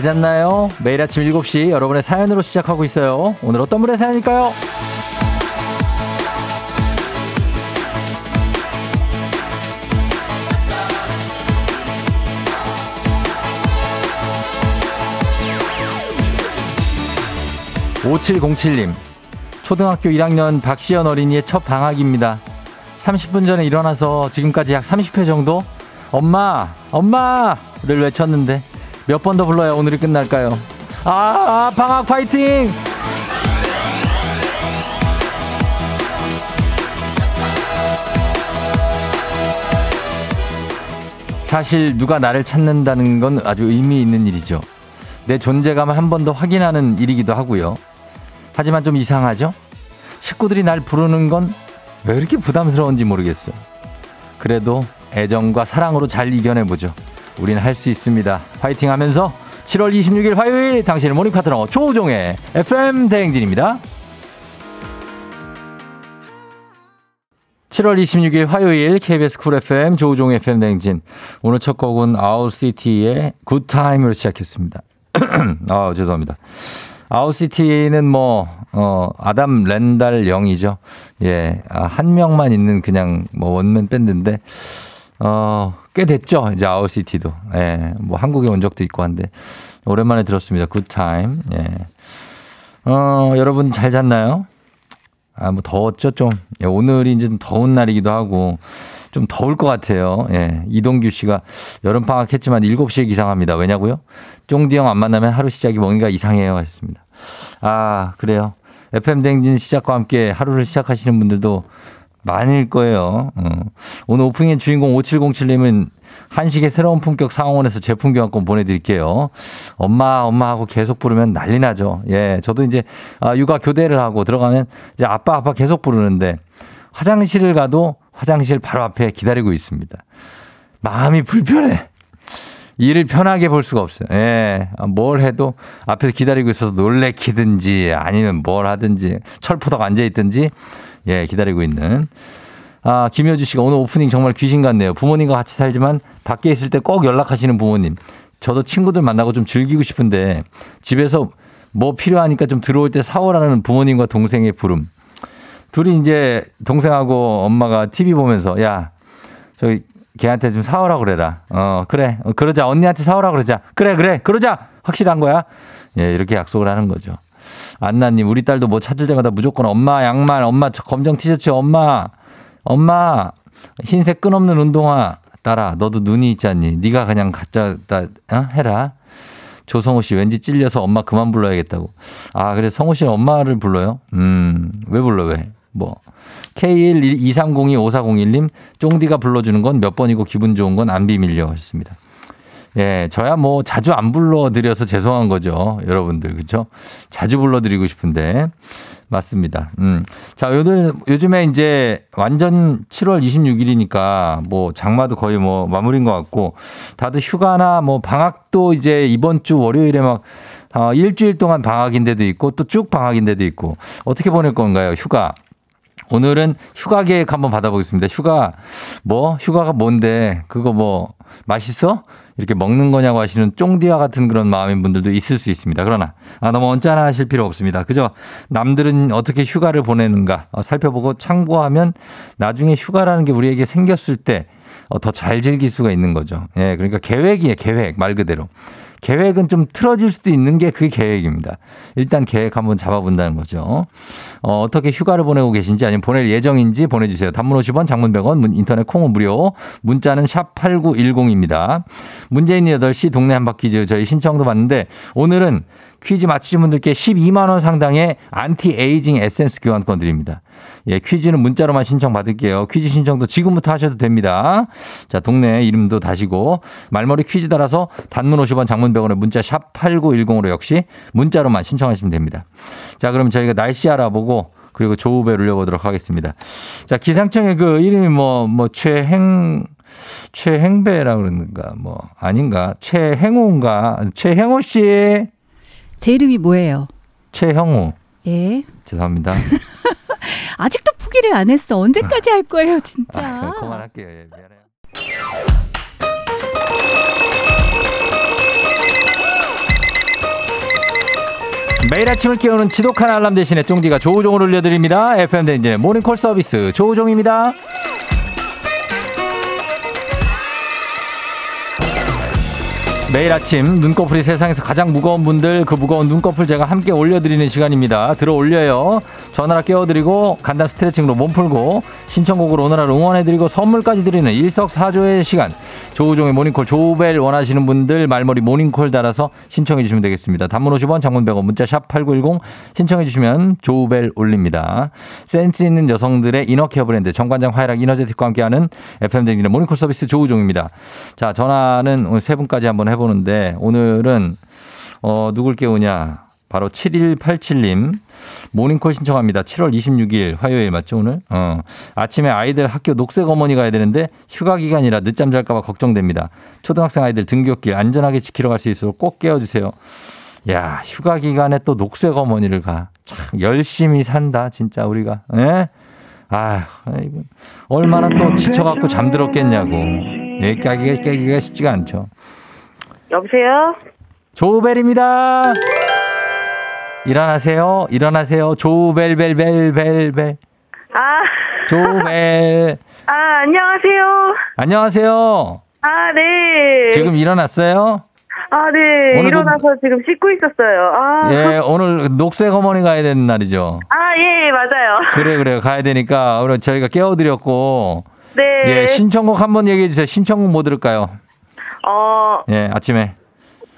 잘 잤나요? 매일 아침 7시 여러분의 사연으로 시작하고 있어요. 오늘 어떤 분의 사연일까요? 5707님, 초등학교 1학년 박시연 어린이의 첫 방학입니다. 30분 전에 일어나서 지금까지 약 30회 정도 엄마, 엄마를 외쳤는데 몇 번 더 불러야 오늘이 끝날까요? 아, 방학 파이팅! 사실 누가 나를 찾는다는 건 아주 의미 있는 일이죠. 내 존재감을 한 번 더 확인하는 일이기도 하고요. 하지만 좀 이상하죠? 식구들이 날 부르는 건 왜 이렇게 부담스러운지 모르겠어요. 그래도 애정과 사랑으로 잘 이겨내보죠. 우린 할수 있습니다. 화이팅 하면서 7월 26일 화요일 당신의 morning 파트너 조우종의 FM 대행진입니다. 7월 26일 화요일 KBS Cool FM 조우종 FM 대행진. 오늘 첫 곡은 아웃시티의 굿타임으로 시작했습니다. 아, 죄송합니다. Owl City는 뭐, 어, Adam Randal Young이죠. 예, 아, 한 명만 있는 그냥 뭐 원맨 밴드인데, 어, 꽤 됐죠. 이제 Owl City도. 예, 뭐 한국에 온 적도 있고 한데, 오랜만에 들었습니다. Good Time. 예. 어, 여러분 잘 잤나요? 아, 뭐 더웠죠, 좀. 예, 오늘이 이제 좀 더운 날이기도 하고, 좀 더울 것 같아요. 예. 이동규 씨가 여름 방학 했지만 7시에 기상합니다. 왜냐고요? 쫑디 형 안 만나면 하루 시작이 뭔가 이상해요. 하셨습니다. 아, 그래요. FM댕진 시작과 함께 하루를 시작하시는 분들도 많을 거예요. 어. 오늘 오프닝의 주인공 5707님은 한식의 새로운 품격 상황원에서 제품 교환권 보내드릴게요. 엄마, 엄마 하고 계속 부르면 난리 나죠. 예, 저도 이제 아, 육아 교대를 하고 들어가면 이제 아빠, 아빠 계속 부르는데 화장실을 가도 화장실 바로 앞에 기다리고 있습니다. 마음이 불편해. 일을 편하게 볼 수가 없어요. 예. 뭘 해도 앞에서 기다리고 있어서 놀래키든지 아니면 뭘 하든지 철푸덕 앉아있든지 예, 기다리고 있는. 아, 김효주 씨가 오늘 오프닝 정말 귀신 같네요. 부모님과 같이 살지만 밖에 있을 때 꼭 연락하시는 부모님. 저도 친구들 만나고 좀 즐기고 싶은데 집에서 뭐 필요하니까 좀 들어올 때 사오라는 부모님과 동생의 부름. 둘이 이제 동생하고 엄마가 TV 보면서 야, 저기 걔한테 좀 사오라 그래라. 어, 그래. 어, 그러자. 언니한테 사오라 그러자. 그래, 그래. 그러자. 확실한 거야. 예, 이렇게 약속을 하는 거죠. 안나님, 우리 딸도 뭐 찾을 때마다 무조건 엄마 양말, 엄마 검정 티셔츠, 엄마, 엄마 흰색 끈 없는 운동화 따라. 너도 눈이 있지 않니? 네가 그냥 갖다 어? 해라. 조성우 씨 왠지 찔려서 엄마 그만 불러야겠다고. 아, 그래 성우 씨는 엄마를 불러요? 음, 왜 불러 왜? 뭐 K123025401님 쫑디가 불러주는 건 몇 번이고 기분 좋은 건 안 비밀려 하셨습니다. 예, 저야 뭐 자주 안 불러드려서 죄송한 거죠. 여러분들, 그죠? 자주 불러드리고 싶은데. 맞습니다. 음. 자, 요들, 요즘에 이제 완전 7월 26일이니까 뭐 장마도 거의 뭐 마무리인 것 같고 다들 휴가나 뭐 방학도 이제 이번 주 월요일에 막 어, 일주일 동안 방학인데도 있고 또 쭉 방학인데도 있고 어떻게 보낼 건가요? 휴가. 오늘은 휴가 계획 한번 받아보겠습니다. 휴가, 뭐, 휴가가 뭔데, 그거 뭐, 맛있어? 이렇게 먹는 거냐고 하시는 쫑디와 같은 그런 마음인 분들도 있을 수 있습니다. 그러나, 아, 너무 언짢아 하실 필요 없습니다. 그죠? 남들은 어떻게 휴가를 보내는가 어, 살펴보고 참고하면 나중에 휴가라는 게 우리에게 생겼을 때 더 잘 즐길 수가 있는 거죠. 예, 그러니까 계획이에요, 계획. 말 그대로. 계획은 좀 틀어질 수도 있는 게 그게 계획입니다. 일단 계획 한번 잡아본다는 거죠. 어, 어떻게 휴가를 보내고 계신지 아니면 보낼 예정인지 보내주세요. 단문 50원, 장문 100원, 인터넷 콩은 무료. 문자는 샵 8910입니다. 문제 있는 8시 동네 한바퀴즈 저희 신청도 받는데 오늘은 퀴즈 맞히신 분들께 12만 원 상당의 안티 에이징 에센스 교환권 드립니다. 예, 퀴즈는 문자로만 신청 받을게요. 퀴즈 신청도 지금부터 하셔도 됩니다. 자, 동네 이름도 다시고 말머리 퀴즈 달아서 단문 50원 장문 100원에 문자 샵 8910으로 역시 문자로만 신청하시면 됩니다. 자, 그럼 저희가 날씨 알아보고 그리고 조우배를 올려보도록 하겠습니다. 자, 기상청의 그 이름이 뭐, 뭐, 최행, 최행배라 그러는가, 뭐, 아닌가, 최행호인가, 최행호 씨. 제 이름이 뭐예요? 최형우. 예. 죄송합니다. 아직도 포기를 안 했어. 언제까지 할 거예요, 진짜. 아, 그만할게요. 예, 미안해요. 매일 아침을 깨우는 지독한 알람 대신에 쫑디가 조우종을 올려드립니다. FM 대인제 모닝콜 서비스 조우종입니다. 매일 아침 눈꺼풀이 세상에서 가장 무거운 분들 그 무거운 눈꺼풀 제가 함께 올려드리는 시간입니다. 들어 올려요. 전화라 깨워드리고 간단 스트레칭으로 몸 풀고 신청곡으로 오늘 하루 응원해드리고 선물까지 드리는 일석사조의 시간. 조우종의 모닝콜 조우벨 원하시는 분들 말머리 모닝콜 달아서 신청해 주시면 되겠습니다. 단문 50원 장문 100원 문자 샵 8910 신청해 주시면 조우벨 올립니다. 센스 있는 여성들의 inner care 브랜드 정관장 화애락 이너제틱과 함께하는 FM 댕진의 모닝콜 서비스 조우종입니다. 자 전화는 오늘 세 분까지 한번 해보 는데 오늘은 어 누굴 깨우냐 바로 7187님 모닝콜 신청합니다. 7월 26일 화요일 맞죠 오늘? 어. 아침에 아이들 학교 녹색 어머니 가야 되는데 휴가 기간이라 늦잠 잘까봐 걱정됩니다. 초등학생 아이들 등교길 안전하게 지키러 갈 수 있도록 꼭 깨워주세요. 야 휴가 기간에 또 녹색 어머니를 가. 참 열심히 산다 진짜 우리가. 예? 아 얼마나 또 지쳐갖고 잠들었겠냐고. 예, 깨기가, 깨기가 쉽지가 않죠. 여보세요? 조우벨입니다. 일어나세요. 일어나세요. 조우벨벨벨벨벨. 아, 조우벨. 아, 안녕하세요. 안녕하세요. 아, 네. 지금 일어났어요? 아, 네. 일어나서 지금 씻고 있었어요. 아. 예, 오늘 녹색 어머니 가야 되는 날이죠. 아, 예, 맞아요. 그래, 그래. 가야 되니까 오늘 저희가 깨워드렸고. 네. 예, 신청곡 한번 얘기해 주세요. 신청곡 뭐 들을까요? 어, 예, 아침에.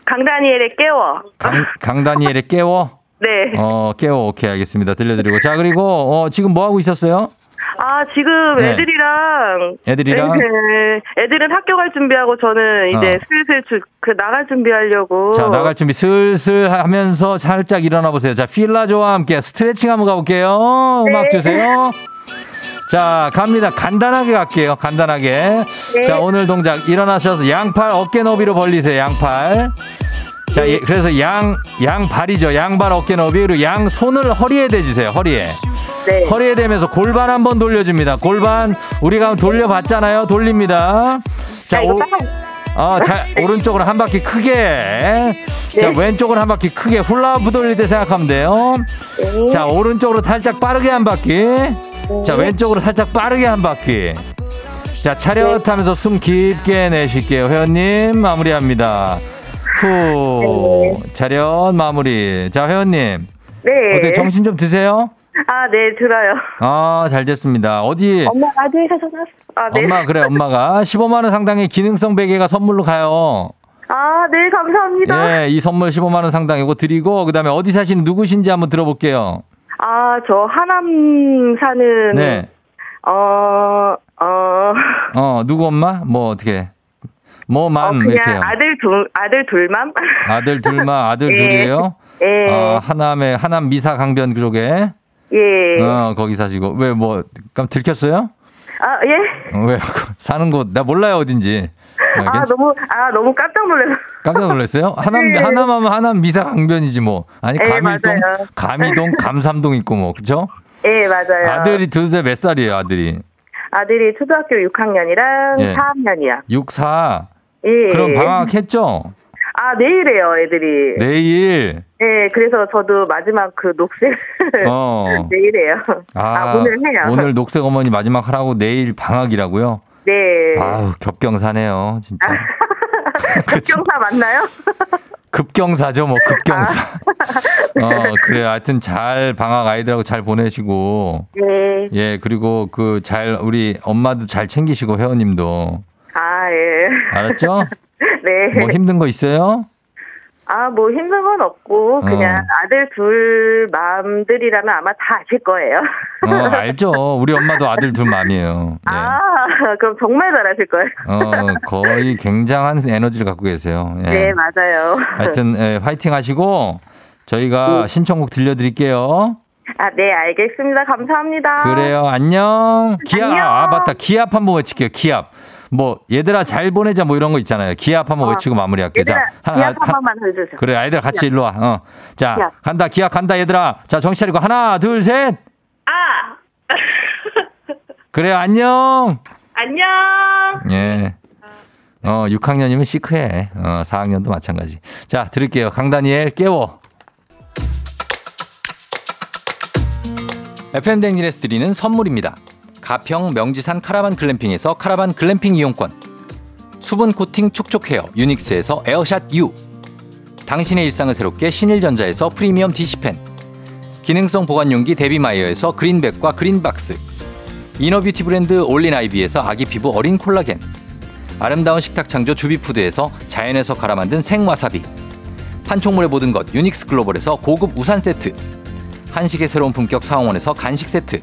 강다니엘의 깨워. 강, 강다니엘의 깨워? 네. 어, 깨워. 오케이, 알겠습니다. 들려드리고. 자, 그리고, 어, 지금 뭐 하고 있었어요? 아, 지금 네. 애들이랑. 애들이랑? 네. 애들은 학교 갈 준비하고 저는 이제 어. 슬슬 주, 그 나갈 준비하려고. 자, 나갈 준비 슬슬 하면서 살짝 일어나 보세요. 자, 필라조와 함께 스트레칭 한번 가볼게요. 음악 네. 주세요. 자, 갑니다. 간단하게 갈게요. 간단하게. 네. 자, 오늘 동작 일어나셔서 양팔 어깨 너비로 벌리세요. 양팔. 자, 예, 그래서 양, 양발이죠. 양발 어깨 너비. 그리고 양 손을 허리에 대주세요. 허리에. 네. 허리에 대면서 골반 한번 돌려줍니다. 골반 우리가 돌려봤잖아요. 돌립니다. 자, 오- 딱. 어, 자, 오른쪽으로 한 바퀴 크게. 자, 네. 왼쪽으로 한 바퀴 크게 훌라후프 돌릴 때 생각하면 돼요. 네. 자, 오른쪽으로 살짝 빠르게 한 바퀴. 자, 왼쪽으로 살짝 빠르게 한 바퀴. 자, 차렷 하면서 숨 깊게 내쉴게요. 회원님, 마무리합니다. 후. 차렷 마무리. 자, 회원님. 네. 어떻게 정신 좀 드세요? 아, 네, 들어요. 아, 잘 됐습니다. 어디? 엄마 라디오에서 전화. 아, 네. 엄마, 그래, 엄마가 15만원 상당의 기능성 베개가 선물로 가요. 아, 네, 감사합니다. 예, 이 선물 15만 원 상당 이거 드리고 그 다음에 어디 사시는 누구신지 한번 들어볼게요. 아, 저 하남 사는 네. 어, 어, 어, 누구 엄마? 뭐 어떻게? 뭐맘 어, 그냥 이렇게 해요. 아들 둘 아들 둘만? 아들 둘만 아들 예. 둘이에요? 예. 어, 하남에 하남 미사 강변 그쪽에 예. 어, 거기 사시고 왜 뭐 깜 들켰어요? 아, 예. 어, 왜 사는 곳 나 몰라요 어딘지. 어, 아, 괜찮- 너무 아, 너무 깜짝 놀라서. 깜짝 놀랐어요? 하남 네. 하남하면 하남 미사 강변이지 뭐. 아니 예, 감일동 맞아요. 감이동 감삼동 있고 뭐 그죠? 예, 맞아요. 아들이 둘째 몇 살이에요 아들이? 아들이 초등학교 6학년이랑 예. 4학년이야. 6, 4. 예. 그럼 방학했죠? 아, 내일이에요, 애들이. 내일. 예, 그래서 저도 마지막 그 녹색 어. 내일이에요. 아, 오늘 해요. 오늘 녹색 어머니 마지막 하라고 내일 방학이라고요? 네. 아우, 겹경사네요, 진짜. 그쵸? 급경사 맞나요? 급경사죠, 뭐, 급경사. 아. 어, 그래. 하여튼 잘 방학 아이들하고 잘 보내시고. 네. 예, 그리고 그 잘, 우리 엄마도 잘 챙기시고, 회원님도. 아, 예. 알았죠? 네. 뭐 힘든 거 있어요? 아, 뭐 힘든 건 없고 그냥 어. 아들 둘 마음들이라면 아마 다 아실 거예요. 어, 알죠. 우리 엄마도 아들 둘 맘이에요. 예. 아, 그럼 정말 잘하실 거예요. 어, 거의 굉장한 에너지를 갖고 계세요. 예. 네, 맞아요. 하여튼 예, 화이팅 하시고 네. 저희가 신청곡 들려드릴게요. 아, 네, 알겠습니다. 감사합니다. 그래요. 안녕. 기합 안녕. 아 맞다. 기합 한번 외칠게요. 기합. 뭐 얘들아 잘 보내자 뭐 이런 거 있잖아요. 기합 한번 어. 외치고 마무리할게요. 얘들아, 자, 기합 한 번만 해주세요. 그래 아이들 같이 일로 와. 어. 자 기합. 간다 기합 간다 얘들아. 자 정신 차리고 하나 둘 셋. 아! 그래 안녕. 안녕! 예. 어 6학년이면 시크해. 어 4학년도 마찬가지. 자 들을게요. 강다니엘 깨워. FM댕진에서 드리는 선물입니다. 가평 명지산 카라반 글램핑에서 카라반 글램핑 이용권. 수분 코팅 촉촉 헤어 유닉스에서 에어샷 U. 당신의 일상을 새롭게 신일전자에서 프리미엄 DC팬. 기능성 보관용기 데비마이어에서 그린백과 그린박스. inner beauty 브랜드 올린 아이비에서 아기 피부 어린 콜라겐. 아름다운 식탁 창조 주비푸드에서 자연에서 갈아 만든 생와사비. 판촉물의 모든 것 유닉스 글로벌에서 고급 우산 세트. 한식의 새로운 품격 사원에서 간식 세트.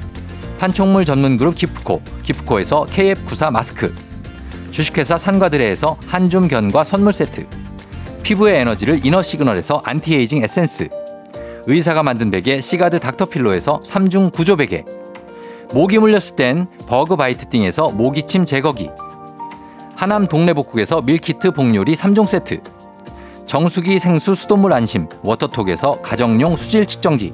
판촉물 전문 그룹 기프코, 기프코에서 KF94 마스크. 주식회사 산과들에에서 한줌 견과 선물 세트. 피부의 에너지를 이너 시그널에서 안티에이징 에센스. 의사가 만든 베개 시가드 닥터필로에서 3중 구조 베개. 모기 물렸을 땐 버그 바이트 띵에서 모기침 제거기. 하남 동네복국에서 밀키트 복요리 3종 세트. 정수기 생수 수돗물 안심 워터톡에서 가정용 수질 측정기.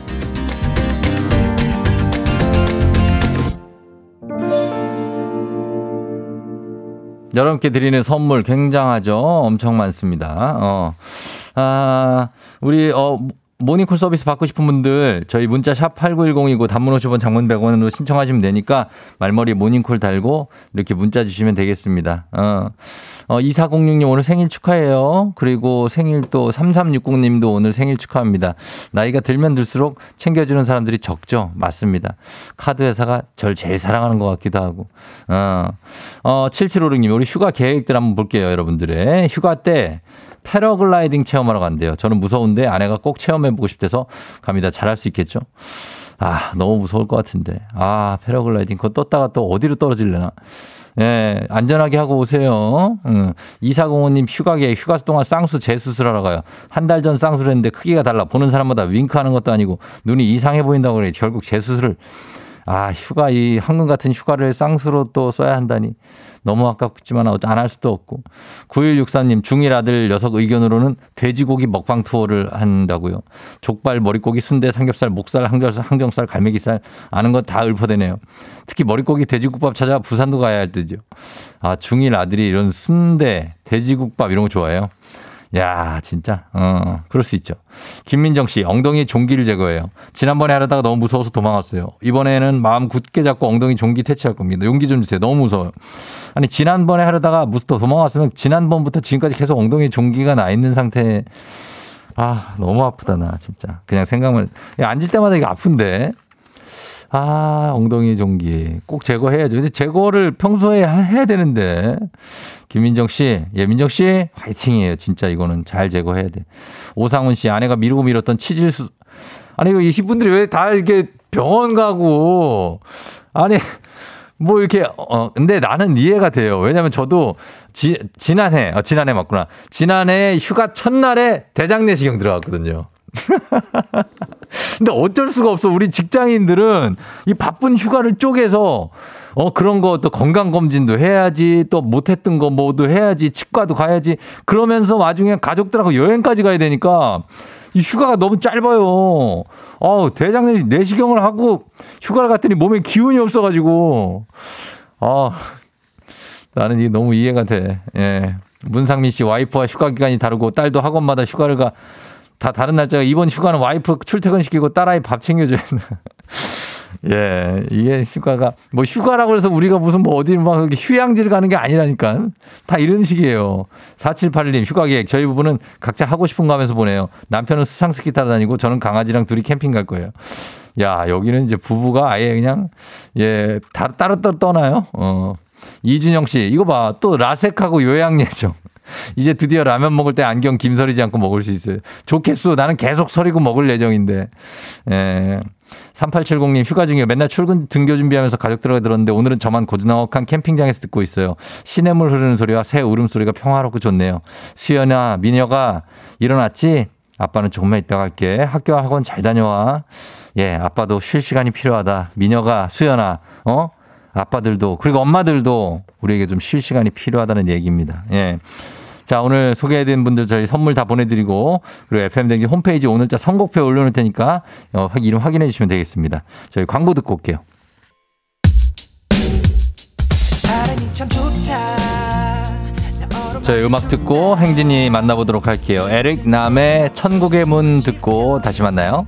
여러분께 드리는 선물 굉장하죠. 엄청 많습니다. 어. 아, 우리, 어, 모닝콜 서비스 받고 싶은 분들 저희 문자 샵 8910이고 단문 50원 장문 100원으로 신청하시면 되니까 말머리 모닝콜 달고 이렇게 문자 주시면 되겠습니다. 어. 어 2406님 오늘 생일 축하해요. 그리고 생일 또 3360님도 오늘 생일 축하합니다. 나이가 들면 들수록 챙겨주는 사람들이 적죠. 맞습니다. 카드 회사가 절 제일 사랑하는 것 같기도 하고. 어, 어 7756님 우리 휴가 계획들 한번 볼게요. 여러분들의 휴가 때 패러글라이딩 체험하러 간대요. 저는 무서운데 아내가 꼭 체험해보고 싶대서 갑니다. 잘할 수 있겠죠? 아, 너무 무서울 것 같은데. 아, 패러글라이딩. 그거 떴다가 또 어디로 떨어질려나. 예, 안전하게 하고 오세요. 응. 이사공호님 휴가 계획, 휴가 동안 쌍수 재수술하러 가요. 한 달 전 쌍수를 했는데 크기가 달라. 보는 사람마다 윙크하는 것도 아니고 눈이 이상해 보인다고 그래. 결국 재수술을. 아, 휴가, 이 황금 같은 휴가를 쌍수로 또 써야 한다니. 너무 아깝지만 안 할 수도 없고. 9163님, 중1 아들 녀석 의견으로는 돼지고기 먹방 투어를 한다고요. 족발, 머릿고기, 순대, 삼겹살, 목살, 항정살, 항정살, 갈매기살 아는 것다 읊어대네요. 특히 머릿고기, 돼지국밥 찾아 부산도 가야 할 듯요. 아, 중1 아들이 이런 순대, 돼지국밥 이런 거 좋아해요. 야, 진짜. 어, 그럴 수 있죠. 김민정 씨, 엉덩이 종기를 제거해요. 지난번에 하려다가 너무 무서워서 도망갔어요. 이번에는 마음 굳게 잡고 엉덩이 종기 퇴치할 겁니다. 용기 좀 주세요. 너무 무서워요. 아니, 지난번에 하려다가 무스터 도망갔으면 지난번부터 지금까지 계속 엉덩이 종기가 나 있는 상태. 아, 너무 아프다, 나, 진짜. 그냥 생각만. 앉을 때마다 이게 아픈데. 아, 엉덩이 종기. 꼭 제거해야죠. 근데 제거를 평소에 해야 되는데. 김민정 씨, 예, 민정 씨, 화이팅이에요. 진짜 이거는 잘 제거해야 돼. 오상훈 씨, 아내가 미루고 미뤘던 치질수. 아니, 이거 이십 분들이 왜 다 이렇게 병원 가고. 아니, 뭐 이렇게, 어, 근데 나는 이해가 돼요. 왜냐면 저도 지, 지난해, 어, 지난해 맞구나. 지난해 휴가 첫날에 대장내시경 들어갔거든요. 근데 어쩔 수가 없어. 우리 직장인들은 이 바쁜 휴가를 쪼개서 어 그런 거 또 건강 검진도 해야지 또 못했던 거 뭐도 해야지 치과도 가야지 그러면서 나중에 가족들하고 여행까지 가야 되니까 이 휴가가 너무 짧아요. 어 대장내 내시경을 하고 휴가를 갔더니 몸에 기운이 없어가지고 아 나는 이게 너무 이해가 돼. 예. 문상민 씨 와이프와 휴가 기간이 다르고 딸도 학원마다 휴가를 가. 다 다른 날짜가 이번 휴가는 와이프 출퇴근시키고 딸아이 밥 챙겨줘야 된다. 예, 이게 휴가가, 뭐 휴가라고 해서 우리가 무슨 뭐 어디 막 휴양지를 가는 게 아니라니까. 다 이런 식이에요. 4781님, 휴가 계획. 저희 부부는 각자 하고 싶은 거 하면서 보내요. 남편은 수상 스키 타러 다니고 저는 강아지랑 둘이 캠핑 갈 거예요. 야, 여기는 이제 부부가 아예 그냥, 예, 따로 따로 떠나요. 어. 이준영 씨, 이거 봐. 또 라섹하고 요양 예정. 이제 드디어 라면 먹을 때 안경 김서리지 않고 먹을 수 있어요. 좋겠어. 나는 계속 서리고 먹을 예정인데. 예. 3870님 휴가 중이에요. 맨날 출근 등교 준비하면서 가족들과 들었는데 오늘은 저만 고즈넉한 캠핑장에서 듣고 있어요. 시냇물 흐르는 소리와 새 울음소리가 평화롭고 좋네요. 수연아, 미녀가 일어났지? 아빠는 조금만 이따 갈게. 학교 학원 잘 다녀와. 예, 아빠도 쉴 시간이 필요하다. 미녀가, 수연아, 어? 아빠들도, 그리고 엄마들도 우리에게 좀 쉴 시간이 필요하다는 얘기입니다. 예. 자, 오늘 소개해드린 분들 저희 선물 다 보내드리고, 그리고 FM댕지 홈페이지 오늘자 선곡표 올려놓을 테니까, 어, 이름 확인해 주시면 되겠습니다. 저희 광고 듣고 올게요. 저희 음악 듣고 행진이 만나보도록 할게요. 에릭 남의 천국의 문 듣고 다시 만나요.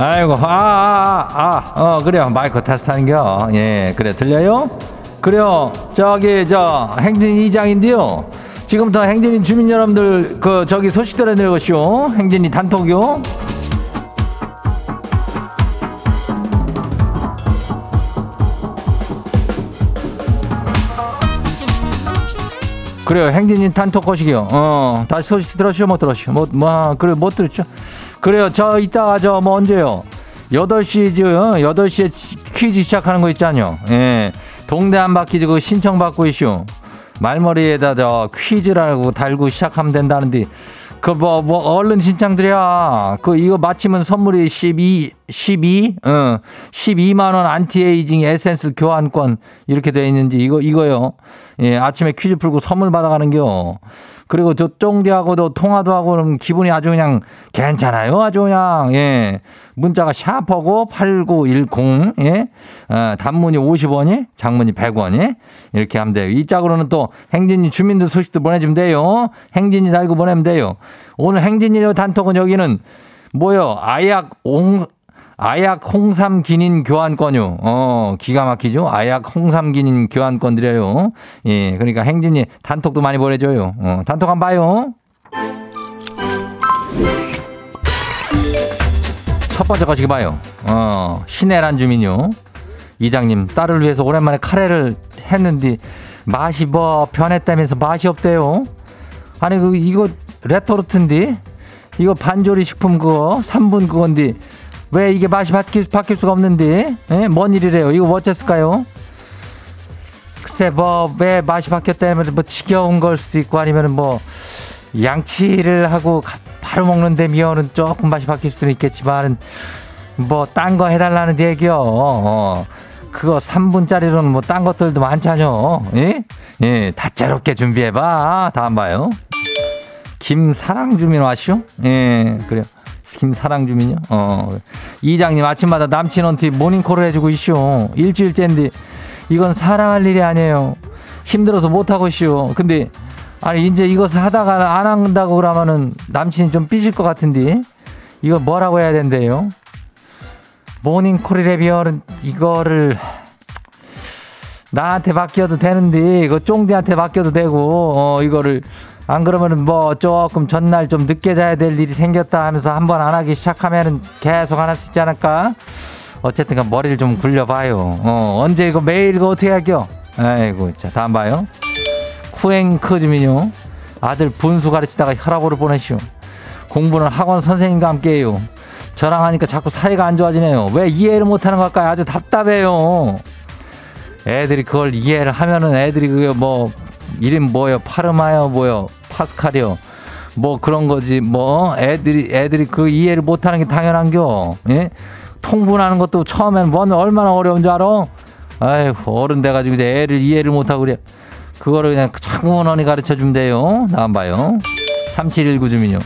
아이고, 아, 아, 아, 아, 어, 그래요. 마이크 테스트 하는겨. 예, 그래. 들려요? 그래요. 저기, 저, 행진 이장인데요. 지금부터 행진이 주민 여러분들, 그, 저기 소식 것이요. 행진이 단톡이요. 그래요. 행진이 단톡 거시기요. 어, 다시 소식 들었시오? 못 들었시오? 못, 뭐, 그래, 못 들었죠? 그래요. 저 이따가 저 뭐 언제요? 8시, 저, 8시에 퀴즈 시작하는 거 있잖요. 예. 동네 한 바퀴 그 신청받고 이슈. 말머리에다 저 퀴즈라고 달고 시작하면 된다는데 그 뭐뭐 얼른 신청드려. 그 이거 맞히면 선물이 12 12 어. 12만 원 안티에이징 에센스 교환권 이렇게 돼 있는지 이거 이거요. 예, 아침에 퀴즈 풀고 선물 받아 가는겨. 그리고 저 쫑디하고도 통화도 하고 그럼 기분이 아주 그냥 괜찮아요. 아주 그냥 예. 문자가 샤퍼고 8910 예. 어, 단문이 50원이 장문이 100원이 이렇게 하면 돼요. 이 짝으로는 또 행진이 주민들 소식도 보내주면 돼요. 행진이 달고 보내면 돼요. 오늘 행진이 단톡은 여기는 뭐요? 아약 옹 아약 홍삼 기닌 교환권요. 어, 기가 막히죠? 아약 홍삼 기닌 교환권 드려요. 예, 그러니까 행진이 단톡도 많이 보내줘요. 어, 단톡 한번 봐요. 첫 번째 거시기 봐요. 어, 신혜란 주민요. 이장님, 딸을 위해서 오랜만에 카레를 했는데 맛이 뭐 변했다면서 맛이 없대요. 아니, 그, 이거 레토르트인데? 이거 반조리 식품 그거 3분 그건데 왜 이게 맛이 바뀔, 바뀔 수가 없는데? 예? 뭔 일이래요? 이거 어쨌을까요? 글쎄 뭐 왜 맛이 바뀌었다면 뭐 지겨운 걸 수도 있고 아니면 뭐 양치를 하고 가- 바로 먹는데 미어는 조금 맛이 바뀔 수는 있겠지만 뭐 딴 거 해달라는 얘기요. 어. 그거 3분짜리로는 뭐 딴 것들도 많잖요. 예? 예, 다채롭게 준비해봐. 다음 봐요. 김사랑 주민 와시오? 예, 그래요. 김사랑 주민요? 어. 이장님 아침마다 남친한테 모닝콜을 해주고 있쇼. 일주일째인데 이건 사랑할 일이 아니에요. 힘들어서 못하고 있쇼. 근데 아니 이제 이것을 하다가 안 한다고 그러면은 남친이 좀 삐질 것 같은데 이거 뭐라고 해야 된대요? 모닝콜이래비어는 이거를 나한테 맡겨도 되는데 이거 쫑디한테 맡겨도 되고 어 이거를 안 그러면은 뭐 조금 전날 좀 늦게 자야 될 일이 생겼다 하면서 한 번 안 하기 시작하면은 계속 안 할 수 있지 않을까? 어쨌든 간 머리를 좀 굴려봐요. 어 언제 이거 매일 이거 어떻게 할게요? 아이고 자 다음 봐요. 쿠앵크 주민요. 아들 분수 가르치다가 혈압으로 보내시오. 공부는 학원 선생님과 함께 해요. 저랑 하니까 자꾸 사이가 안 좋아지네요. 왜 이해를 못하는 걸까요? 아주 답답해요. 애들이 그걸 이해를 하면은 애들이 그게 뭐 이름 뭐요 파르마요 뭐요 파스칼이요. 뭐 그런 거지. 뭐 애들이 애들이 그 이해를 못하는 게 당연한겨. 예? 통분하는 것도 처음엔 뭔 얼마나 어려운 줄 알아? 아이고 어른 돼가지고 이제 애를 이해를 못하고 그래. 그거를 그냥 창문원이 가르쳐 주면 돼요. 나안 봐요. 3719 주민요.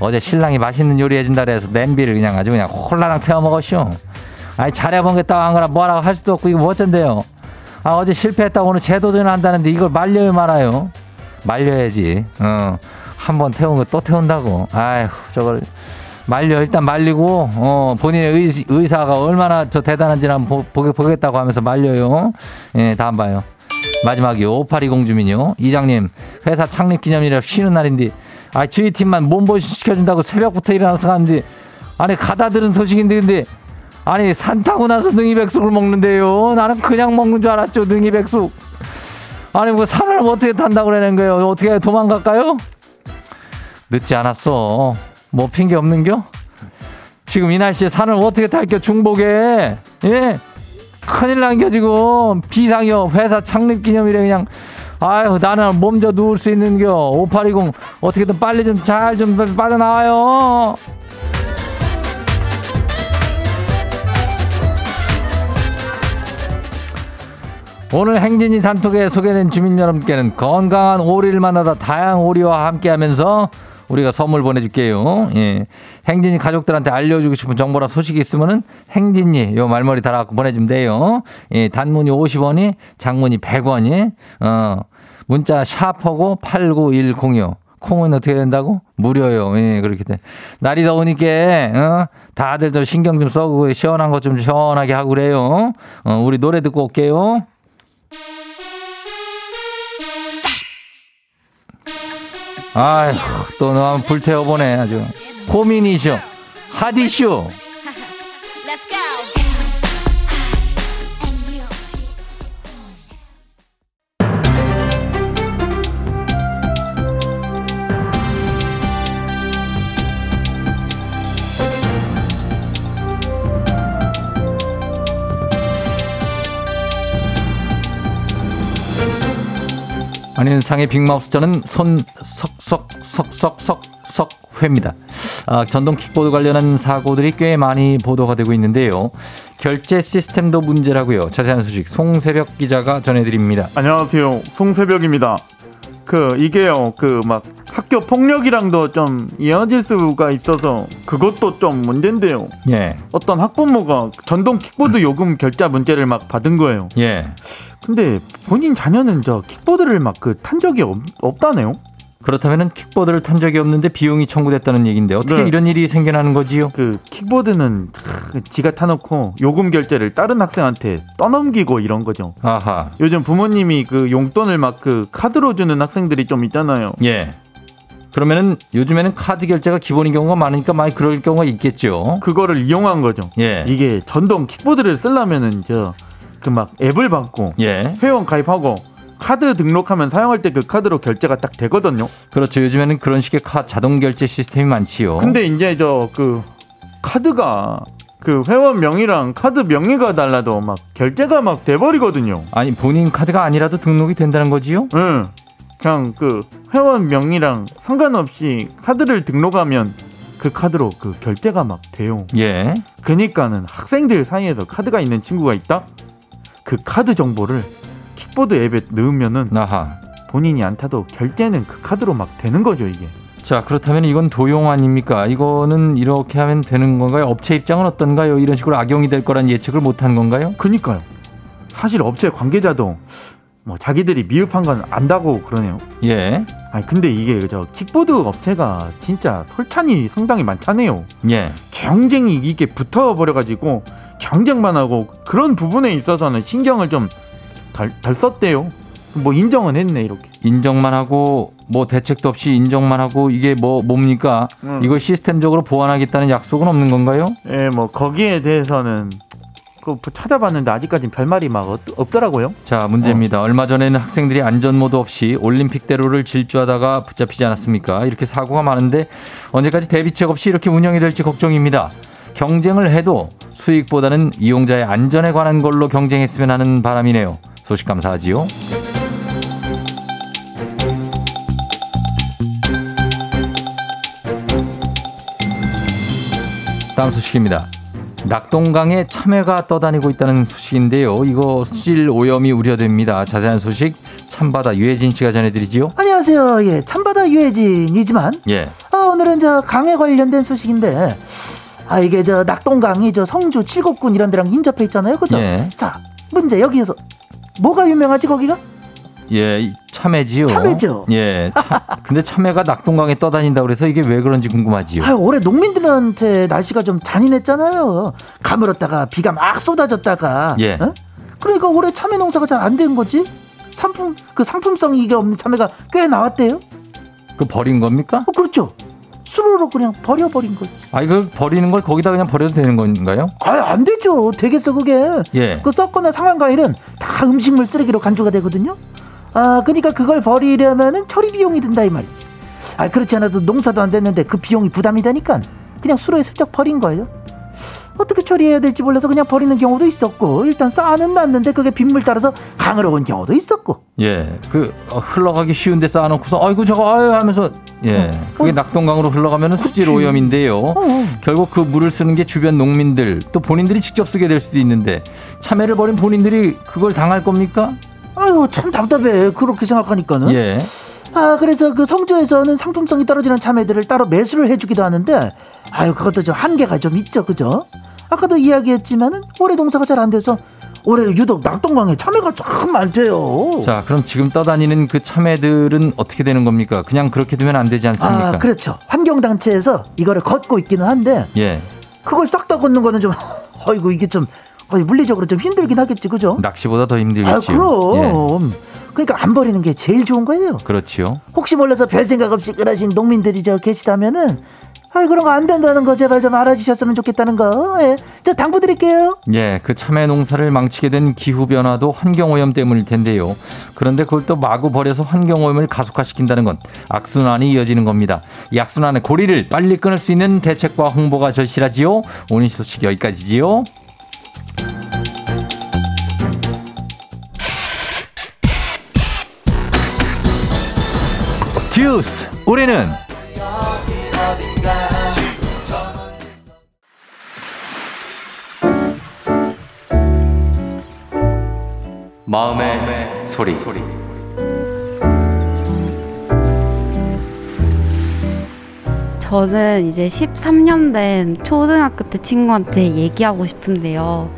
어제 신랑이 맛있는 요리 해준다 그래서 냄비를 그냥 아주 그냥 홀라당 태워 먹었쇼. 아니 잘해보겠다고 한 거라 뭐라고 할 수도 없고 이거 뭐 어쩐데요. 아 어제 실패했다고 오늘 재도전을 한다는데 이걸 말려요 말아요. 말려야지. 어. 한번 태운 거또 태운다고. 아휴 저걸 말려 일단 말리고 어 본인의 의, 의 사가 얼마나 저 대단한지 한번 보, 보겠다고 하면서 말려요. 예, 다음 봐요. 마지막이요. 5820 주민요. 이장님, 회사 창립 기념일이라 쉬는 날인데, 아, 저희 팀만 몸보신 시켜준다고 새벽부터 일어나서 가는데, 아니, 가다 들은 소식인데, 근데, 아니, 산 타고 나서 능이백숙을 먹는데요. 나는 그냥 먹는 줄 알았죠, 능이백숙. 아니, 뭐, 산을 어떻게 탄다고 그러는 거예요? 어떻게 도망갈까요? 늦지 않았어. 뭐, 핑계 없는겨? 지금 이 날씨에 산을 어떻게 탈겨, 중복에. 예? 큰일 난겨 지금 비상이요 회사 창립 기념일에 그냥 아유 나는 몸져 누울 수 있는겨 5820 어떻게든 빨리 좀 잘좀 빠져나와요 오늘 행진이 단톡에 소개된 주민 여러분께는 건강한 오리를 만나다 다양한 오리와 함께 하면서 우리가 선물 보내줄게요. 예. 행진이 가족들한테 알려주고 싶은 정보나 소식이 있으면은 행진이 요 말머리 달아갖고 보내주면 돼요. 예. 단문이 50원이, 장문이 100원이, 어, 문자 샤퍼고 89106. 콩은 어떻게 된다고? 무료요. 예, 그렇게 돼. 날이 더우니까, 어, 다들 좀 신경 좀 써고 시원한 거좀 시원하게 하고 그래요. 어, 우리 노래 듣고 올게요. 아휴, 또 너무 불태워보네, 아주. 고민이쇼. 하디쇼. Go. 안윤상의 빅마우스 저는 손석 석석석석석 회입니다. 아, 전동 킥보드 관련한 사고들이 꽤 많이 보도가 되고 있는데요. 결제 시스템도 문제라고요. 자세한 소식 송새벽 기자가 전해드립니다. 안녕하세요. 송새벽입니다. 그 이게요. 그 막 학교 폭력이랑도 좀 이어질 수가 있어서 그것도 좀 문제인데요. 예, 어떤 학부모가 전동 킥보드 요금 결제 문제를 막 받은 거예요. 예. 근데 본인 자녀는 저 킥보드를 막 그 탄 적이 없, 없다네요. 그렇다면 킥보드를 탄 적이 없는데 비용이 청구됐다는 얘기인데 어떻게 네. 이런 일이 생겨나는 거지요? 그 킥보드는 크, 지가 타놓고 요금 결제를 다른 학생한테 떠넘기고 이런 거죠. 아하, 요즘 부모님이 그 용돈을 막 그 카드로 주는 학생들이 좀 있잖아요. 예. 그러면은 요즘에는 카드 결제가 기본인 경우가 많으니까 많이 그럴 경우가 있겠죠. 그거를 이용한 거죠. 예, 이게 전동 킥보드를 쓰려면은 저 그 막 앱을 받고 예. 회원 가입하고 카드 등록하면 사용할 때 그 카드로 결제가 딱 되거든요. 그렇죠. 요즘에는 그런 식의 카 자동 결제 시스템이 많지요. 근데 이제 저 그 카드가 그 회원 명의랑 카드 명의가 달라도 막 결제가 막 돼버리거든요. 아니 본인 카드가 아니라도 등록이 된다는 거지요? 응. 그냥 그 회원 명의랑 상관없이 카드를 등록하면 그 카드로 그 결제가 막 돼요. 예. 그니까는 학생들 사이에서 카드가 있는 친구가 있다? 그 카드 정보를 킥보드 앱에 넣으면은 나하. 본인이 안 타도 결제는 그 카드로 막 되는 거죠 이게. 자 그렇다면 이건 도용 아닙니까? 이거는 이렇게 하면 되는 건가요? 업체 입장은 어떤가요? 이런 식으로 악용이 될 거란 예측을 못한 건가요? 그니까요. 사실 업체 관계자도 뭐 자기들이 미흡한 건 안다고 그러네요. 예. 아니 근데 이게 저 킥보드 업체가 진짜 설찬이 상당히 많다네요. 예. 경쟁이 이게 붙어 버려 가지고 경쟁만 하고 그런 부분에 있어서는 신경을 좀 덜덜 썼대요. 뭐 인정은 했네 이렇게. 인정만 하고 뭐 대책도 없이 인정만 하고 이게 뭐 뭡니까? 음. 이걸 시스템적으로 보완하겠다는 약속은 없는 건가요? 예, 뭐 거기에 대해서는 그 찾아봤는데 아직까진 별말이 막 없, 없더라고요. 자 문제입니다. 얼마 전에는 학생들이 안전 모드 없이 올림픽대로를 질주하다가 붙잡히지 않았습니까? 이렇게 사고가 많은데 언제까지 대비책 없이 이렇게 운영이 될지 걱정입니다. 경쟁을 해도 수익보다는 이용자의 안전에 관한 걸로 경쟁했으면 하는 바람이네요. 소식 감사하지요. 다음 소식입니다. 낙동강에 참외가 떠다니고 있다는 소식인데요. 이거 수질 오염이 우려됩니다. 자세한 소식 참바다 유혜진 씨가 전해드리지요. 안녕하세요. 예, 참바다 유해진이지만 예, 어, 오늘은 저 강에 관련된 소식인데 아 이게 저 낙동강이 저 성주 칠곡군 이런 데랑 인접해 있잖아요. 그죠? 예. 자 문제 여기에서 뭐가 유명하지 거기가? 예, 이 참외지요. 참외죠. 예. 참- 근데 참외가 낙동강에 떠다닌다 그래서 이게 왜 그런지 궁금하지요. 아유 올해 농민들한테 날씨가 좀 잔인했잖아요. 가물었다가 비가 막 쏟아졌다가. 예. 어? 그러니까 올해 참외 농사가 잘 안 된 거지. 상품 그 상품성이 이게 없는 참외가 꽤 나왔대요. 그 버린 겁니까? 어 그렇죠. 수로로 그냥 버려버린 거지. 아, 이걸 버리는 걸 거기다 그냥 버려도 되는 건가요? 아안 되죠. 되겠어 그게. 예. 그 썩거나 상한 과일은 다 음식물 쓰레기로 간주가 되거든요. 아 그러니까 그걸 버리려면은 처리 비용이 든다 이 말이지. 아 그렇지 않아도 농사도 안 됐는데 그 비용이 부담이 되니까 그냥 수로에 슬쩍 버린 거예요. 어떻게 처리해야 될지 몰라서 그냥 버리는 경우도 있었고 일단 쌓아는 놨는데 그게 빗물 따라서 강으로 온 경우도 있었고 예. 그 어, 흘러가기 쉬운데 쌓아놓고서 아이고 저거 아유 하면서 예. 그게 낙동강으로 흘러가면은 수질. 오염인데요. 어. 결국 그 물을 쓰는 게 주변 농민들 또 본인들이 직접 쓰게 될 수도 있는데 참외를 버린 본인들이 그걸 당할 겁니까? 아유 참 답답해 그렇게 생각하니까는 예. 아 그래서 그 성주에서는 상품성이 떨어지는 참외들을 따로 매수를 해주기도 하는데 아유 그것도 좀 한계가 좀 있죠 그죠 아까도 이야기했지만은 올해 농사가 잘 안 돼서 올해 유독 낙동강에 참외가 참 많대요 자, 그럼 지금 떠다니는 그 참외들은 어떻게 되는 겁니까? 그냥 그렇게 두면 안 되지 않습니까? 아 그렇죠 환경단체에서 이거를 걷고 있기는 한데 예. 그걸 싹 다 걷는 거는 좀 어이구 이게 좀 물리적으로 좀 힘들긴 하겠지 그죠 낚시보다 더아 힘들겠지요. 그럼 예. 그러니까 안 버리는 게 제일 좋은 거예요 그렇지요. 혹시 몰라서 별 생각 없이 끓하신 농민들이 저 계시다면은 아 그런 거 안 된다는 거 제발 좀 알아주셨으면 좋겠다는 거. 예. 저 당부 드릴게요. 예, 그 참외 농사를 망치게 된 기후 변화도 환경 오염 때문일 텐데요. 그런데 그걸 또 마구 버려서 환경 오염을 가속화시킨다는 건 악순환이 이어지는 겁니다. 이 악순환의 고리를 빨리 끊을 수 있는 대책과 홍보가 절실하지요. 오늘 소식 여기까지지요. 듀스 우리는 마음의 소리. 저는 이제 13년 된 초등학교 때 친구한테 얘기하고 싶은데요.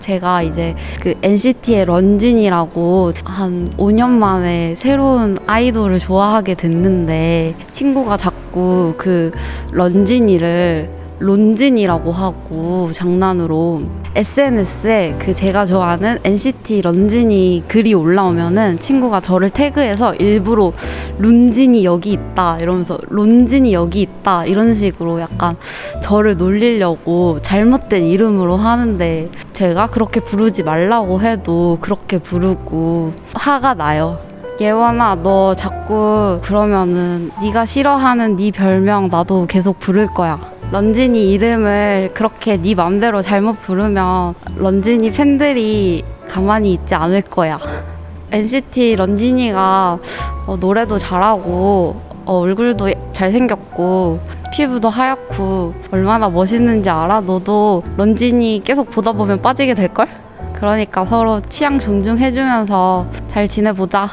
제가 이제 그 NCT의 런진이라고 한 5년 만에 새로운 아이돌을 좋아하게 됐는데 친구가 자꾸 그 런진이를 론진이라고 하고 장난으로 SNS에 그 제가 좋아하는 NCT 런진이 글이 올라오면은 친구가 저를 태그해서 일부러 룬진이 여기 있다 이러면서 론진이 여기 있다 이런 식으로 약간 저를 놀리려고 잘못된 이름으로 하는데 제가 그렇게 부르지 말라고 해도 그렇게 부르고 화가 나요. 예원아 너 자꾸 그러면은 네가 싫어하는 네 별명 나도 계속 부를 거야. 런진이 이름을 그렇게 네 맘대로 잘못 부르면 런진이 팬들이 가만히 있지 않을 거야. NCT 런진이가 어, 노래도 잘하고 어, 얼굴도 잘생겼고 피부도 하얗고 얼마나 멋있는지 알아? 너도 런진이 계속 보다 보면 빠지게 될걸? 그러니까 서로 취향 존중해주면서 잘 지내보자.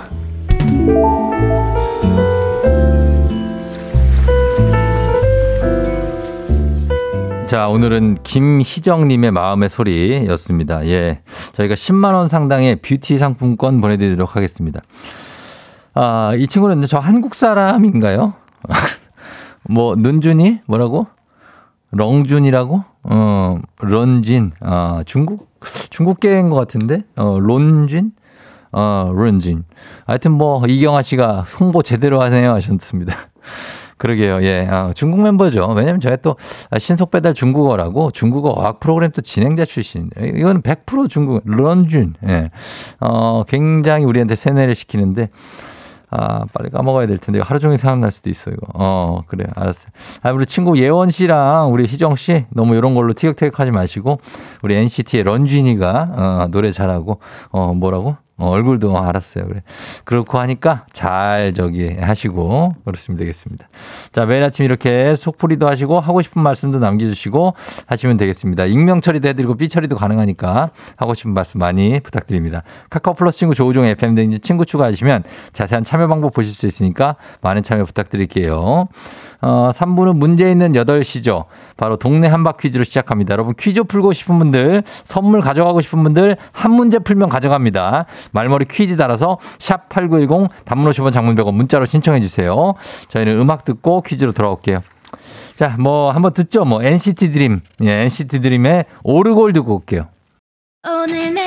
자, 오늘은 김희정님의 마음의 소리였습니다. 예. 저희가 10만원 상당의 뷰티 상품권 보내드리도록 하겠습니다. 아, 이 친구는 저 한국 사람인가요? 뭐, 눈준이? 뭐라고? 렁준이라고? 어, 런진. 아, 중국? 중국계인 것 같은데? 어, 론진? 어, 런진. 하여튼 뭐, 이경아 씨가 홍보 제대로 하세요 하셨습니다. 그러게요. 예. 아, 중국 멤버죠. 왜냐면 제가 또 신속 배달 중국어라고 중국어 어학 프로그램 또 진행자 출신. 이거는 100% 중국 런준. 예. 어, 굉장히 우리한테 세뇌를 시키는데 아, 빨리 까먹어야 될 텐데 하루 종일 생각날 수도 있어 이거. 어, 그래. 알았어요. 아, 우리 친구 예원 씨랑 우리 희정 씨 너무 이런 걸로 티격태격하지 마시고 우리 NCT의 런쥔이가 어, 노래 잘하고 어, 뭐라고? 어, 얼굴도 알았어요. 그래. 그렇고 하니까 잘 저기 하시고 그렇으면 되겠습니다. 자, 매일 아침 이렇게 속풀이도 하시고 하고 싶은 말씀도 남겨주시고 하시면 되겠습니다. 익명 처리도 해드리고 삐 처리도 가능하니까 하고 싶은 말씀 많이 부탁드립니다. 카카오 플러스 친구 조우종 FM 댕지 친구 추가하시면 자세한 참여 방법 보실 수 있으니까 많은 참여 부탁드릴게요. 어, 3부는 문제 있는 8시죠. 바로 동네 한바 퀴즈로 시작합니다. 여러분 퀴즈 풀고 싶은 분들, 선물 가져가고 싶은 분들 한 문제 풀면 가져갑니다. 말머리 퀴즈 달아서 샵 8910 단문 50원 장문 100원 문자로 신청해 주세요. 저희는 음악 듣고 퀴즈로 돌아올게요. 자, 뭐 한번 듣죠. 뭐 NCT 드림. 예, NCT 드림의 오르골 듣고 올게요. 오늘 내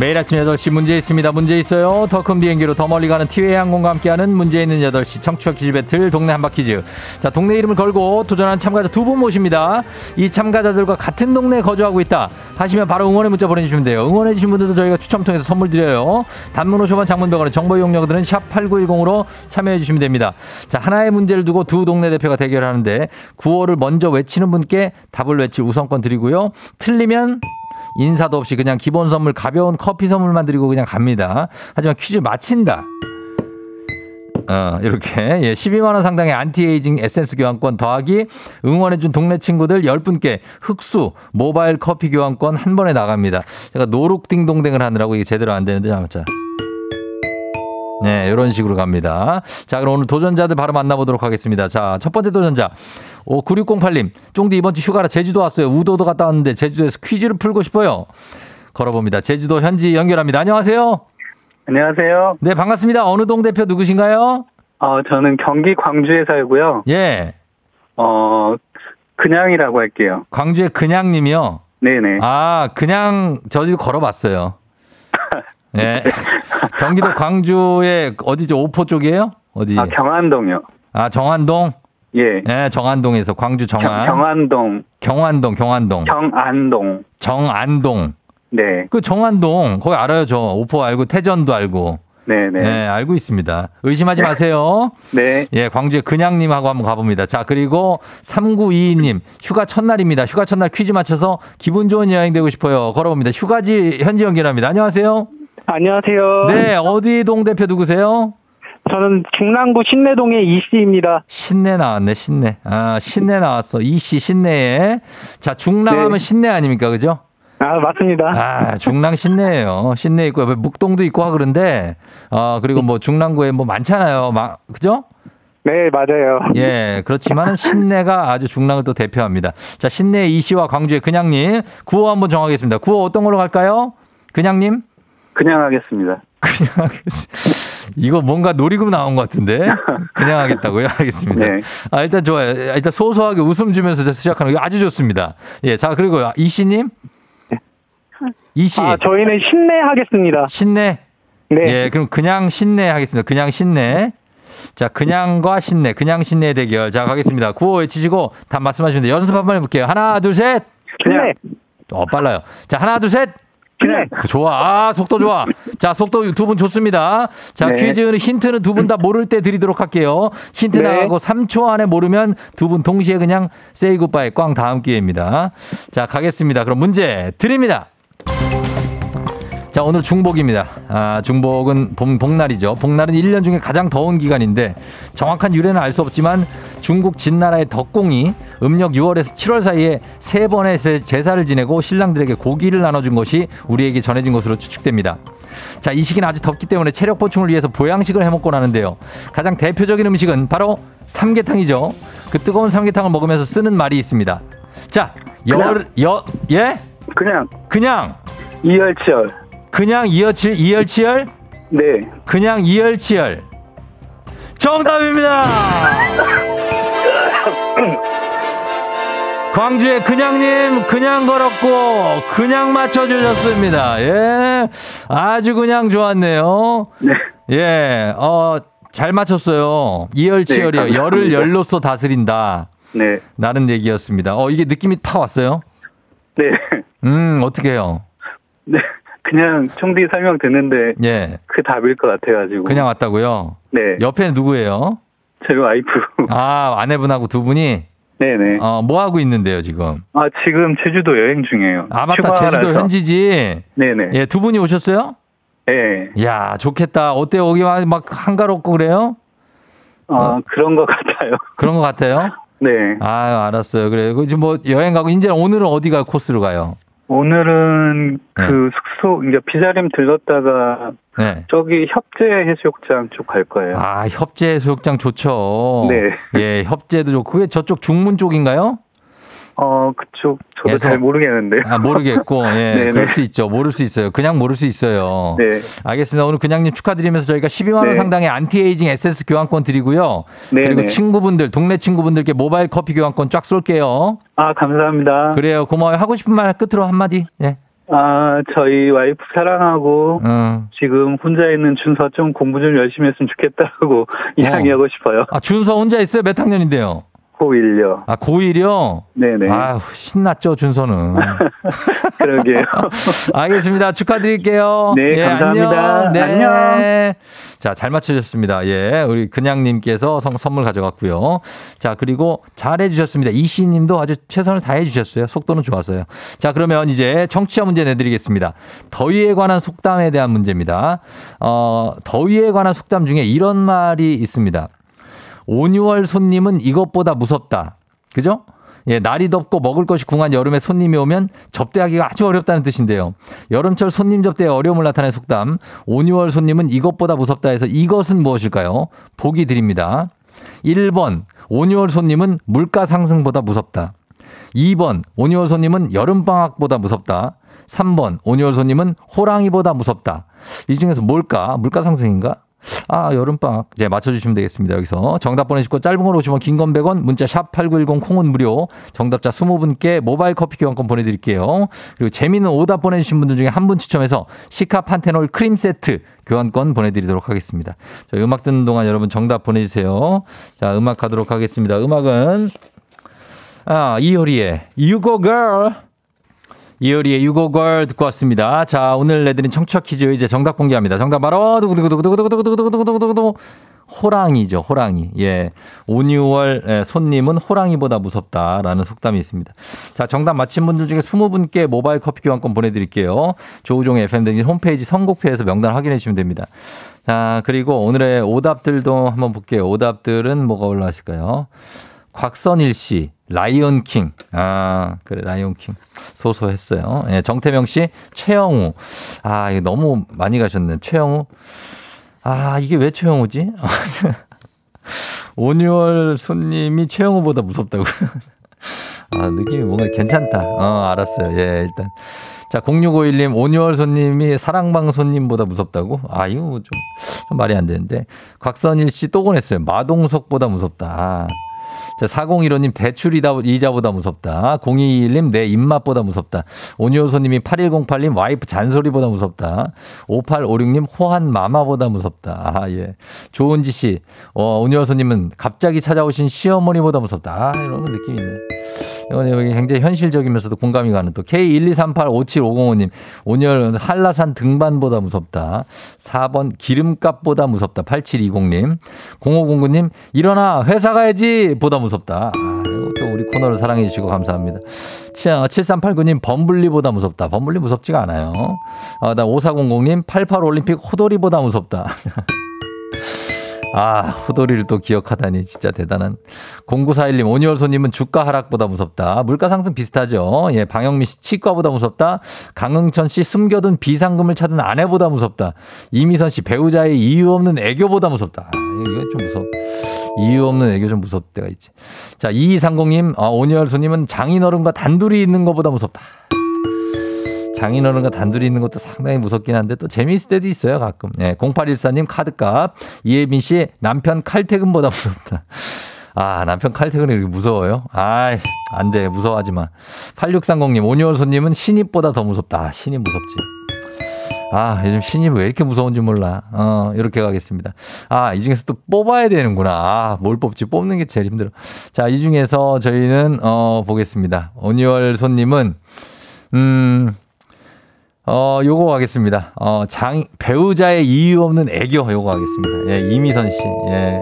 매일 아침 8시 문제 있습니다. 문제 있어요. 더 큰 비행기로 더 멀리 가는 티웨이 항공과 함께하는 문제 있는 8시 청취자 퀴즈 배틀 동네 한바 퀴즈. 자, 동네 이름을 걸고 도전하는 참가자 두 분 모십니다. 이 참가자들과 같은 동네에 거주하고 있다 하시면 바로 응원의 문자 보내주시면 돼요. 응원해주신 분들도 저희가 추첨 통해서 선물 드려요. 단문 50원 장문병원의 정보 이용료들은 샵 8910으로 참여해주시면 됩니다. 자, 하나의 문제를 두고 두 동네 대표가 대결하는데 구호를 먼저 외치는 분께 답을 외칠 우선권 드리고요. 틀리면 인사도 없이 그냥 기본 선물 가벼운 커피 선물만 드리고 그냥 갑니다. 하지만 퀴즈 맞힌다. 어, 이렇게 예, 12만 원 상당의 안티에이징 에센스 교환권 더하기 응원해 준 동네 친구들 10분께 흑수 모바일 커피 교환권 한 번에 나갑니다. 제가 no look 딩동댕을 하느라고 이게 제대로 안 되는데 잠깐 네, 이런 식으로 갑니다. 자, 그럼 오늘 도전자들 바로 만나보도록 하겠습니다. 자, 첫 번째 도전자. 오, 9608님. 쫑디 이번 주 휴가라 제주도 왔어요. 우도도 갔다 왔는데 제주도에서 퀴즈를 풀고 싶어요. 걸어봅니다. 제주도 현지 연결합니다. 안녕하세요. 안녕하세요. 네, 반갑습니다. 어느 동 대표 누구신가요? 어, 저는 경기 광주에 살고요. 예. 어, 그냥이라고 할게요. 광주의 그냥님이요. 네네. 아, 그냥 저도 걸어봤어요. 예. 경기도 광주의 어디죠? 오포 쪽이에요? 어디? 아, 경안동요. 아, 정안동? 예. 예, 정안동에서 광주 정안. 경, 경안동. 경안동, 경안동. 경안동. 정안동. 네. 그 정안동 거기 알아요 저 오포 알고 태전도 알고 네 네. 네 알고 있습니다 의심하지 마세요 네. 예 광주의 그냥님하고 한번 가봅니다 자 그리고 3922님 휴가 첫날입니다 휴가 첫날 퀴즈 맞춰서 기분 좋은 여행 되고 싶어요 걸어봅니다 휴가지 현지 연결합니다 안녕하세요 안녕하세요. 네 어디 동 대표 누구세요 저는 중랑구 신내동의 이씨입니다. 신내 나왔네 신내 아 신내 나왔어 이씨 신내에 자 중랑하면 네. 신내 아닙니까 그죠 아, 맞습니다. 아, 중랑 신내예요. 신내 있고 묵동도 있고 하 그런데 어 그리고 뭐 중랑구에 뭐 많잖아요. 막 그죠? 네, 맞아요. 예, 그렇지만은 신내가 아주 중랑을 또 대표합니다. 자, 신내 이씨와 광주의 그냥님 구호 한번 정하겠습니다. 구호 어떤 걸로 갈까요? 그냥님? 그냥 하겠습니다. 그냥 하겠습니다. 이거 뭔가 놀이금 나온 것 같은데 그냥 하겠다고요? 알겠습니다. 네. 아 일단 좋아요. 일단 소소하게 웃음 주면서 시작하는 게 아주 좋습니다. 예, 자 그리고 이씨님, 이씨. 아, 저희는 신내 하겠습니다. 신내. 네. 예, 그럼 그냥 신내 하겠습니다. 그냥 신내. 자, 그냥과 신내, 그냥 신내 대결. 자, 가겠습니다. 구호 외치시고 답 말씀하시면 돼요. 연습 한 번 해볼게요. 하나, 둘, 셋. 신내. 어, 빨라요. 자, 하나, 둘, 셋. 신내. 그, 좋아. 아, 속도 좋아. 자, 속도 두 분 좋습니다. 자, 네. 퀴즈는 힌트는 두 분 다 모를 때 드리도록 할게요. 힌트 네. 나가고 3초 안에 모르면 두 분 동시에 그냥 세이 굿바이 꽝 다음 기회입니다. 자, 가겠습니다. 그럼 문제 드립니다. 자, 오늘 중복입니다. 아, 중복은 봄, 복날이죠. 복날은 1년 중에 가장 더운 기간인데 정확한 유래는 알 수 없지만 중국 진나라의 덕공이 음력 6월에서 7월 사이에 세 번의 제- 제사를 지내고 신랑들에게 고기를 나눠준 것이 우리에게 전해진 것으로 추측됩니다. 자, 이 시기는 아주 덥기 때문에 체력 보충을 위해서 보양식을 해 먹곤 하는데요. 가장 대표적인 음식은 바로 삼계탕이죠. 그 뜨거운 삼계탕을 먹으면서 쓰는 말이 있습니다. 자, 열, 여, 예? 그냥 그냥, 이열치열. 그냥 이열치, 이열치열? 네. 그냥 이열치열. 정답입니다. 광주의 그냥님 그냥 걸었고 그냥 맞춰주셨습니다. 예, 아주 그냥 좋았네요. 네. 예, 어, 잘 맞췄어요. 이열치열이요. 네. 열을 열로써 다스린다. 네. 라는 얘기였습니다. 어, 이게 느낌이 팍 왔어요? 네. 음, 어떻게 해요? 네. 그냥 총디 설명 듣는데 예, 그 답일 것 같아가지고. 그냥 왔다고요? 네. 옆에는 누구예요? 저희 와이프. 아, 아내분하고 두 분이? 네네. 어, 뭐 하고 있는데요, 지금? 아, 지금 제주도 여행 중이에요. 아, 맞다. 휴가라서. 제주도 현지지? 네네. 예, 두 분이 오셨어요? 네. 야 좋겠다. 어때요? 거기 막- 막 한가롭고 그래요? 어, 그런 것 같아요. 그런 것 같아요? 네. 아 알았어요. 그래. 그 지금 뭐 여행 가고, 이제 오늘은 어디 가 코스로 가요? 오늘은 네. 그 숙소, 이제 비자림 들렀다가 네. 저기 협재 해수욕장 쪽 갈 거예요. 아, 협재 해수욕장 좋죠. 네. 예, 협재도 좋고. 그게 저쪽 중문 쪽인가요? 어, 그쪽 저도 계속- 잘 모르겠는데. 아, 모르겠고. 예. 그럴 수 있죠. 모를 수 있어요. 그냥 모를 수 있어요. 네. 알겠습니다. 오늘 그냥 님 축하드리면서 저희가 12만 원 네. 상당의 안티에이징 에센스 교환권 드리고요. 네네. 그리고 친구분들, 동네 친구분들께 모바일 커피 교환권 쫙 쏠게요. 아, 감사합니다. 그래요. 고마워요. 하고 싶은 말 끝으로 한 마디. 예. 아, 저희 와이프 사랑하고 어. 지금 혼자 있는 준서 좀 공부 좀 열심히 했으면 좋겠다고 이야기하고 싶어요. 아, 준서 혼자 있어요? 몇 학년인데요? 고1요. 아, 고1이요? 네네. 아유, 신났죠, 준서는. 그러게요. 알겠습니다. 축하드릴게요. 네, 예, 감사합니다. 안녕. 네. 안녕. 자, 잘 맞춰주셨습니다. 예, 우리 그냥님께서 성- 선물 가져갔고요. 자, 그리고 잘 해주셨습니다. 이씨 님도 아주 최선을 다해 주셨어요. 속도는 좋았어요. 자, 그러면 이제 청취자 문제 내드리겠습니다. 더위에 관한 속담에 대한 문제입니다. 어, 더위에 관한 속담 중에 이런 말이 있습니다. 온유월 손님은 이것보다 무섭다. 그죠? 예, 날이 덥고 먹을 것이 궁한 여름에 손님이 오면 접대하기가 아주 어렵다는 뜻인데요. 여름철 손님 접대에 어려움을 나타낸 속담. 온유월 손님은 이것보다 무섭다 해서 이것은 무엇일까요? 보기 드립니다. 1번, 온유월 손님은 물가 상승보다 무섭다. 2번, 온유월 손님은 여름방학보다 무섭다. 3번, 온유월 손님은 호랑이보다 무섭다. 이 중에서 뭘까? 물가 상승인가? 아, 여름방학. 이제 맞춰주시면 되겠습니다. 여기서. 정답 보내시고 짧은 걸 오시면 긴건 100원, 문자 샵 8910 콩은 무료. 정답자 20분께 모바일 커피 교환권 보내드릴게요. 그리고 재미있는 오답 보내주신 분들 중에 한 분 추첨해서 시카 판테놀 크림 세트 교환권 보내드리도록 하겠습니다. 자, 음악 듣는 동안 여러분 정답 보내주세요. 자, 음악 가도록 하겠습니다. 음악은, 아, 이효리의 You Go Girl. 이효리의 유고걸 듣고 왔습니다. 자, 오늘 내드린 청취자 퀴즈 이제 정답 공개합니다. 정답 바로 두구두구두구두구두구두구두구두구두구두구 호랑이죠, 호랑이. 예. 온유월 예, 손님은 호랑이보다 무섭다라는 속담이 있습니다. 자, 정답 맞힌 분들 중에 20분께 모바일 커피 교환권 보내드릴게요. 조우종의 FM등진 홈페이지 선곡표에서 명단 확인해 주시면 됩니다. 자, 그리고 오늘의 오답들도 한번 볼게요. 오답들은 뭐가 올라왔을까요? 곽선일 씨, 라이온 킹. 아, 그래, 라이온 킹. 소소했어요. 예, 정태명 씨, 최영우. 아, 이거 너무 많이 가셨네. 최영우. 아, 이게 왜 최영우지? 온유월 손님이 최영우보다 무섭다고. 아, 느낌이 뭔가 괜찮다. 어, 알았어요. 예, 일단. 자, 0651님, 온유월 손님이 사랑방 손님보다 무섭다고? 아, 이거 좀, 좀 말이 안 되는데. 곽선일 씨 또 보냈어요. 마동석보다 무섭다. 아. 자, 4015님 대출이다, 이자보다 무섭다. 0221님 내 입맛보다 무섭다. 온유호소님이 8108님 와이프 잔소리보다 무섭다. 5856님 호한 마마보다 무섭다. 아, 예. 조은지 씨, 어, 온유호소님은 갑자기 찾아오신 시어머니보다 무섭다. 아, 이런 느낌이 있네. 이건 굉장히 현실적이면서도 공감이 가는 또 K123857505님 온열 한라산 등반보다 무섭다. 4번 기름값보다 무섭다. 8720님 0509님 일어나 회사 가야지 보다 무섭다. 아, 또 우리 코너를 사랑해 주시고 감사합니다. 7389님 범블리보다 무섭다. 범블리 무섭지가 않아요. 아, 나 5400님 88 올림픽 호돌이보다 무섭다. 아, 호돌이를 또 기억하다니 진짜 대단한. 0941님, 오니얼소님은 주가 하락보다 무섭다. 물가 상승 비슷하죠. 예, 방영미 씨 치과보다 무섭다. 강흥천 씨 숨겨둔 비상금을 찾은 아내보다 무섭다. 이미선 씨 배우자의 이유 없는 애교보다 무섭다. 아, 이거 좀 무섭. 이유 없는 애교 좀 무섭 때가 있지. 자, 2230님, 아, 오니얼소님은 장인어른과 단둘이 있는 것보다 무섭다. 장인어른과 단둘이 있는 것도 상당히 무섭긴 한데 또 재미있을 때도 있어요, 가끔. 예, 0814님 카드값. 이혜빈 씨 남편 칼퇴근보다 무섭다. 아, 남편 칼퇴근이 이렇게 무서워요? 아이, 안 돼. 무서워하지 마. 8630님, 오니월 손님은 신입보다 더 무섭다. 아, 신입 무섭지. 아, 요즘 신입 왜 이렇게 무서운지 몰라. 어, 이렇게 가겠습니다. 아, 이 중에서 또 뽑아야 되는구나. 아, 뭘 뽑지? 뽑는 게 제일 힘들어. 자, 이 중에서 저희는, 어, 보겠습니다. 오니월 손님은, 음, 어, 요거 가겠습니다. 어, 장, 배우자의 이유 없는 애교 요거 가겠습니다. 예, 이미선 씨. 예.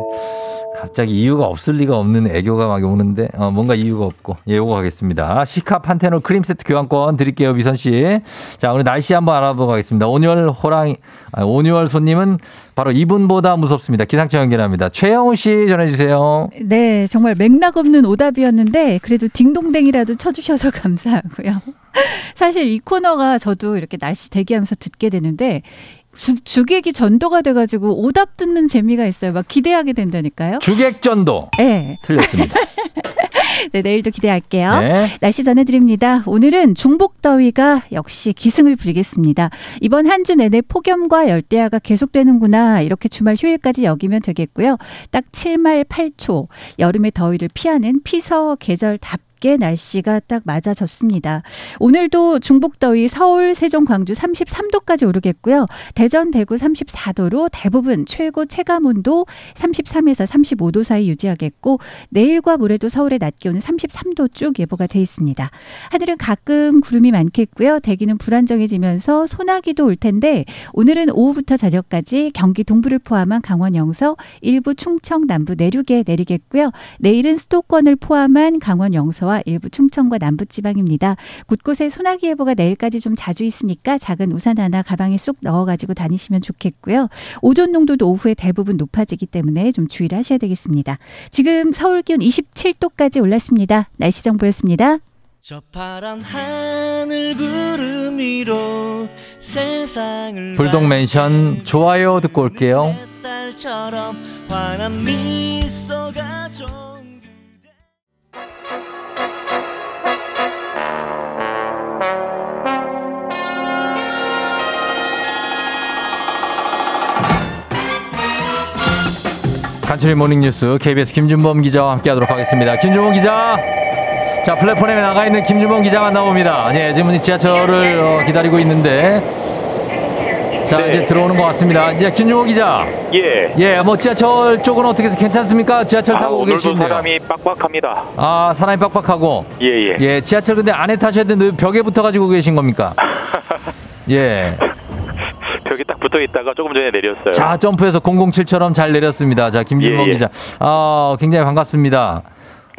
갑자기 이유가 없을 리가 없는 애교가 막 오는데 어, 뭔가 이유가 없고 예, 요거 가겠습니다. 시카 판테놀 크림 세트 교환권 드릴게요, 미선 씨. 자, 오늘 날씨 한번 알아보고 가겠습니다. 온유월 호랑이 아, 온유월 손님은 바로 이분보다 무섭습니다. 기상청 연결합니다. 최영우 씨 전해 주세요. 네, 정말 맥락 없는 오답이었는데 그래도 딩동댕이라도 쳐주셔서 감사하고요. 사실 이 코너가 저도 이렇게 날씨 대기하면서 듣게 되는데 주, 주객이 전도가 돼가지고 오답 듣는 재미가 있어요. 막 기대하게 된다니까요. 주객 전도. 네. 틀렸습니다. 네, 내일도 기대할게요. 네. 날씨 전해드립니다. 오늘은 중복 더위가 역시 기승을 부리겠습니다. 이번 한 주 내내 폭염과 열대야가 계속되는구나 이렇게 주말 휴일까지 여기면 되겠고요. 딱 7말 8초 여름의 더위를 피하는 피서 계절 답 게 날씨가 딱 맞아졌습니다. 오늘도 중복 더위 서울, 세종, 광주 33도까지 오르겠고요. 대전, 대구 34도로 대부분 최고 체감 온도 33에서 35도 사이 유지하겠고 내일과 모레도 서울의 낮 기온은 33도 쭉 예보가 돼 있습니다. 하늘은 가끔 구름이 많겠고요. 대기는 불안정해지면서 소나기도 올 텐데 오늘은 오후부터 저녁까지 경기 동부를 포함한 강원 영서, 일부 충청 남부 내륙에 내리겠고요. 내일은 수도권을 포함한 강원 영서 와 일부 충청과 남부 지방입니다. 곳곳에 소나기 예보가 내일까지 좀 자주 있으니까 작은 우산 하나 가방에 쏙 넣어가지고 다니시면 좋겠고요. 오존 농도도 오후에 대부분 높아지기 때문에 좀 주의를 하셔야 되겠습니다. 지금 서울 기온 27도까지 올랐습니다. 날씨 정보였습니다. 저 파란 하늘 구름 위로 세상을 불독맨션 좋아요 듣고 올게요. 간추리 모닝뉴스 KBS 김준범 기자와 함께하도록 하겠습니다. 김준범 기자. 자 플랫폼에 나가 있는 김준범 기자 만나봅니다. 예, 지금 지하철을 어, 기다리고 있는데 자 이제 들어오는 것 같습니다. 이제 김준범 기자. 예. 예, 뭐 지하철 쪽은 어떻게 괜찮습니까? 지하철 아, 타고 계신데요. 사람이 빡빡합니다. 아 사람이 빡빡하고. 예, 예. 예, 지하철 근데 안에 타셔야 되는데 벽에 붙어 가지고 계신 겁니까? 예. 벽에 딱 붙어 있다가 조금 전에 내렸어요. 자, 점프해서 007처럼 잘 내렸습니다. 자, 김준범 예, 예. 기자. 아, 굉장히 반갑습니다.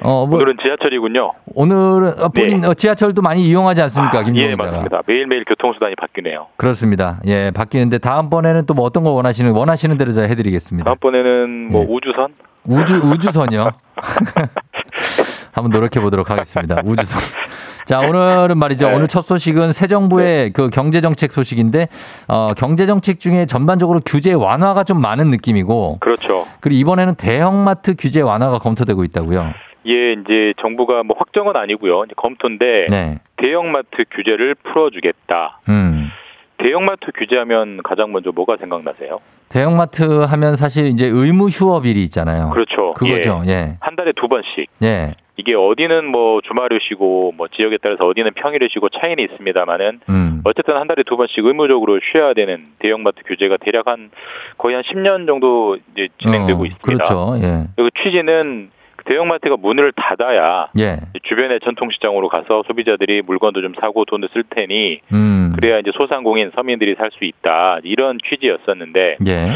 어, 뭐, 오늘은 지하철이군요. 오늘은 어, 본인 어, 지하철도 많이 이용하지 않습니까, 김준범 예, 기자가? 맞습니다. 매일매일 교통수단이 바뀌네요. 그렇습니다. 예, 바뀌는데 다음번에는 또 뭐 어떤 거 원하시는 원하시는 대로 제가 해드리겠습니다. 다음번에는 뭐 예. 우주선? 우주 우주선이요. 한번 노력해 보도록 하겠습니다. 우주선. 자, 오늘은 말이죠. 네. 오늘 첫 소식은 새 정부의 그 경제 정책 소식인데 어, 경제 정책 중에 전반적으로 규제 완화가 좀 많은 느낌이고 그렇죠. 그리고 이번에는 대형마트 규제 완화가 검토되고 있다고요. 예, 이제 정부가 뭐 확정은 아니고요. 이제 검토인데 네. 대형마트 규제를 풀어주겠다. 음. 대형마트 규제하면 가장 먼저 뭐가 생각나세요? 대형마트 하면 사실 이제 의무 휴업일이 있잖아요. 그렇죠. 그거죠. 예. 한 달에 두 번씩. 예. 이게 어디는 뭐 주말을 쉬고 뭐 지역에 따라서 어디는 평일을 쉬고 차이는 있습니다만은 음. 어쨌든 한 달에 두 번씩 의무적으로 쉬어야 되는 대형마트 규제가 대략 한 거의 한 10년 정도 이제 진행되고 어, 있습니다. 그렇죠. 예. 그 취지는 대형마트가 문을 닫아야 예. 주변의 전통시장으로 가서 소비자들이 물건도 좀 사고 돈도 쓸 테니 음. 그래야 이제 소상공인 서민들이 살 수 있다 이런 취지였었는데 예.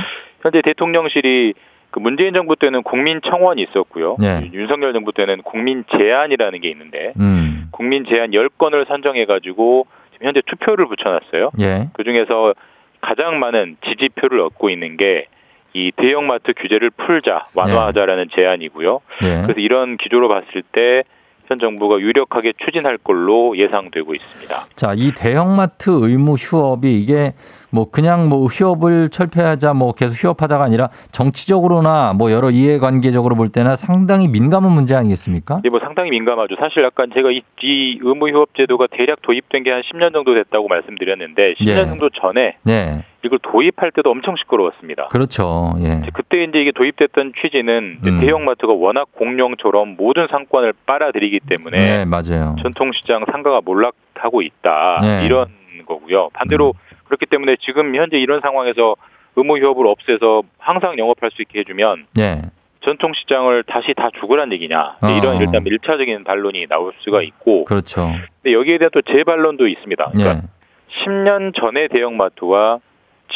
현재 대통령실이 그 문재인 정부 때는 국민 청원이 있었고요. 예. 윤석열 정부 때는 국민 제안이라는 게 있는데 음. 국민 제안 10건을 선정해 가지고 지금 현재 투표를 붙여놨어요. 예. 그 중에서 가장 많은 지지표를 얻고 있는 게 이 대형마트 규제를 풀자 완화하자라는 제안이고요. 예. 그래서 이런 기조로 봤을 때 현 정부가 유력하게 추진할 걸로 예상되고 있습니다. 자, 이 대형마트 의무 휴업이 이게 뭐 그냥 뭐 휴업을 철폐하자 뭐 계속 휴업하자가 아니라 정치적으로나 뭐 여러 이해관계적으로 볼 때나 상당히 민감한 문제 아니겠습니까? 네, 뭐 상당히 민감하죠. 사실 약간 제가 이, 이 의무 휴업 제도가 대략 도입된 게 한 10년 정도 됐다고 말씀드렸는데 10년 예. 정도 전에 네. 이걸 도입할 때도 엄청 시끄러웠습니다. 그렇죠. 예. 그때 이제 이게 도입됐던 취지는 음. 대형마트가 워낙 공룡처럼 모든 상권을 빨아들이기 때문에 네, 맞아요. 전통시장 상가가 몰락하고 있다 네. 이런 거고요. 반대로 그렇기 때문에 지금 현재 이런 상황에서 의무 휴업을 없애서 항상 영업할 수 있게 해주면 예. 전통 시장을 다시 다 죽으란 얘기냐 어. 이런 일단 일차적인 반론이 나올 수가 있고 그렇죠. 근데 여기에 대한 또 재반론도 있습니다. 그러니까 예. 10년 전의 대형마트와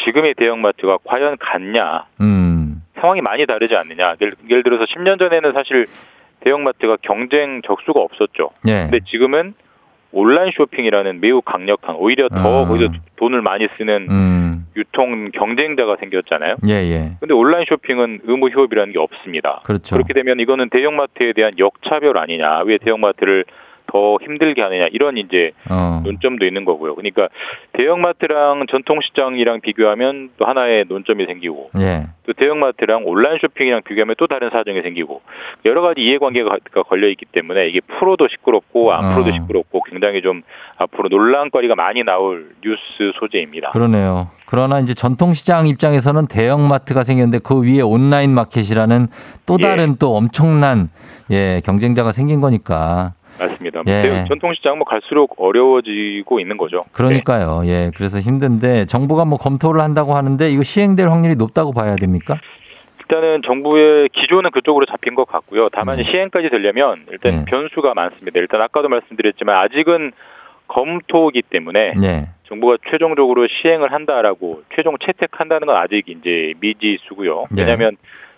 지금의 대형마트가 과연 같냐 음. 상황이 많이 다르지 않느냐. 예를, 예를 들어서 10년 전에는 사실 대형마트가 경쟁 적수가 없었죠. 예. 근데 지금은 온라인 쇼핑이라는 매우 강력한 오히려 더 아. 거기서 돈을 많이 쓰는 음. 유통 경쟁자가 생겼잖아요. 예, 예. 근데 온라인 쇼핑은 의무 휴업이라는 게 없습니다. 그렇죠. 그렇게 되면 이거는 대형마트에 대한 역차별 아니냐. 왜 대형마트를 더 힘들게 하느냐. 이런 이제 어. 논점도 있는 거고요. 그러니까 대형마트랑 전통시장이랑 비교하면 또 하나의 논점이 생기고 예. 또 대형마트랑 온라인 쇼핑이랑 비교하면 또 다른 사정이 생기고 여러 가지 이해관계가 걸려 있기 때문에 이게 풀어도 시끄럽고 안 풀어도 어. 시끄럽고 굉장히 좀 앞으로 논란거리가 많이 나올 뉴스 소재입니다. 그러네요. 그러나 이제 전통시장 입장에서는 대형마트가 생겼는데 그 위에 온라인 마켓이라는 또 예. 다른 또 엄청난 예, 경쟁자가 생긴 거니까. 맞습니다. 예. 전통시장 뭐 갈수록 어려워지고 있는 거죠. 그러니까요. 예. 그래서 힘든데 정부가 뭐 검토를 한다고 하는데 이거 시행될 확률이 높다고 봐야 됩니까? 일단은 정부의 기조는 그쪽으로 잡힌 것 같고요. 다만 시행까지 되려면 일단 네. 변수가 많습니다. 일단 아까도 말씀드렸지만 아직은 검토이기 때문에 네. 정부가 최종적으로 시행을 한다라고 최종 채택한다는 건 아직 이제 미지수고요. 네. 왜냐하면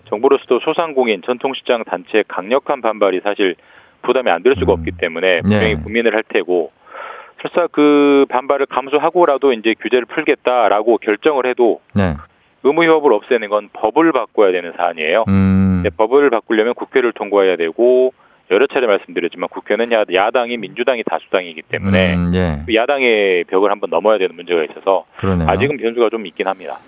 정부로서도 소상공인 전통시장 단체의 강력한 반발이 사실 부담이 안 될 수가 없기 때문에 분명히 네. 고민을 할 테고 설사 그 반발을 감수하고라도 이제 규제를 풀겠다라고 결정을 해도 네. 의무 휴업을 없애는 건 법을 바꿔야 되는 사안이에요. 음. 법을 바꾸려면 국회를 통과해야 되고 여러 차례 말씀드렸지만 국회는 야, 야당이 민주당이 다수당이기 때문에 음, 예. 그 야당의 벽을 한번 넘어야 되는 문제가 있어서 그러네요. 아직은 변수가 좀 있긴 합니다.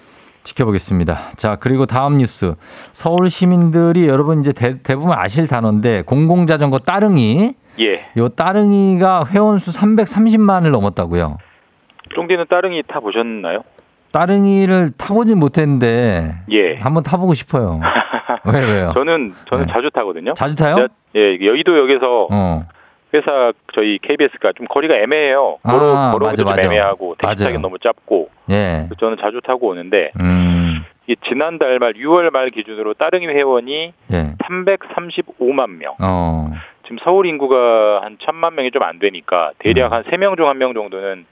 지켜보겠습니다. 자, 그리고 다음 뉴스. 서울 시민들이 여러분 이제 대, 부분 아실 단어인데 공공자전거 따릉이 예. 요 따릉이가 회원수 330만을 넘었다고요. 쫑디는 따릉이 타 보셨나요? 따릉이를 타보진 못했는데 예. 한번 타보고 싶어요. 왜 왜요? 저는 저는 네. 자주 타거든요. 자주 타요? 여- 예, 여의도역에서 어. 회사 저희 KBS가 좀 거리가 애매해요. 아, 걸어 좀 맞아. 애매하고 택시 타기. 너무 짧고 예. 저는 자주 타고 오는데 음. 이 지난달 말 6월 말 기준으로 따릉이 회원이 예. 335만 명. 어. 지금 서울 인구가 한 천만 명이 좀 안 되니까 대략 음. 한세명중한명 정도는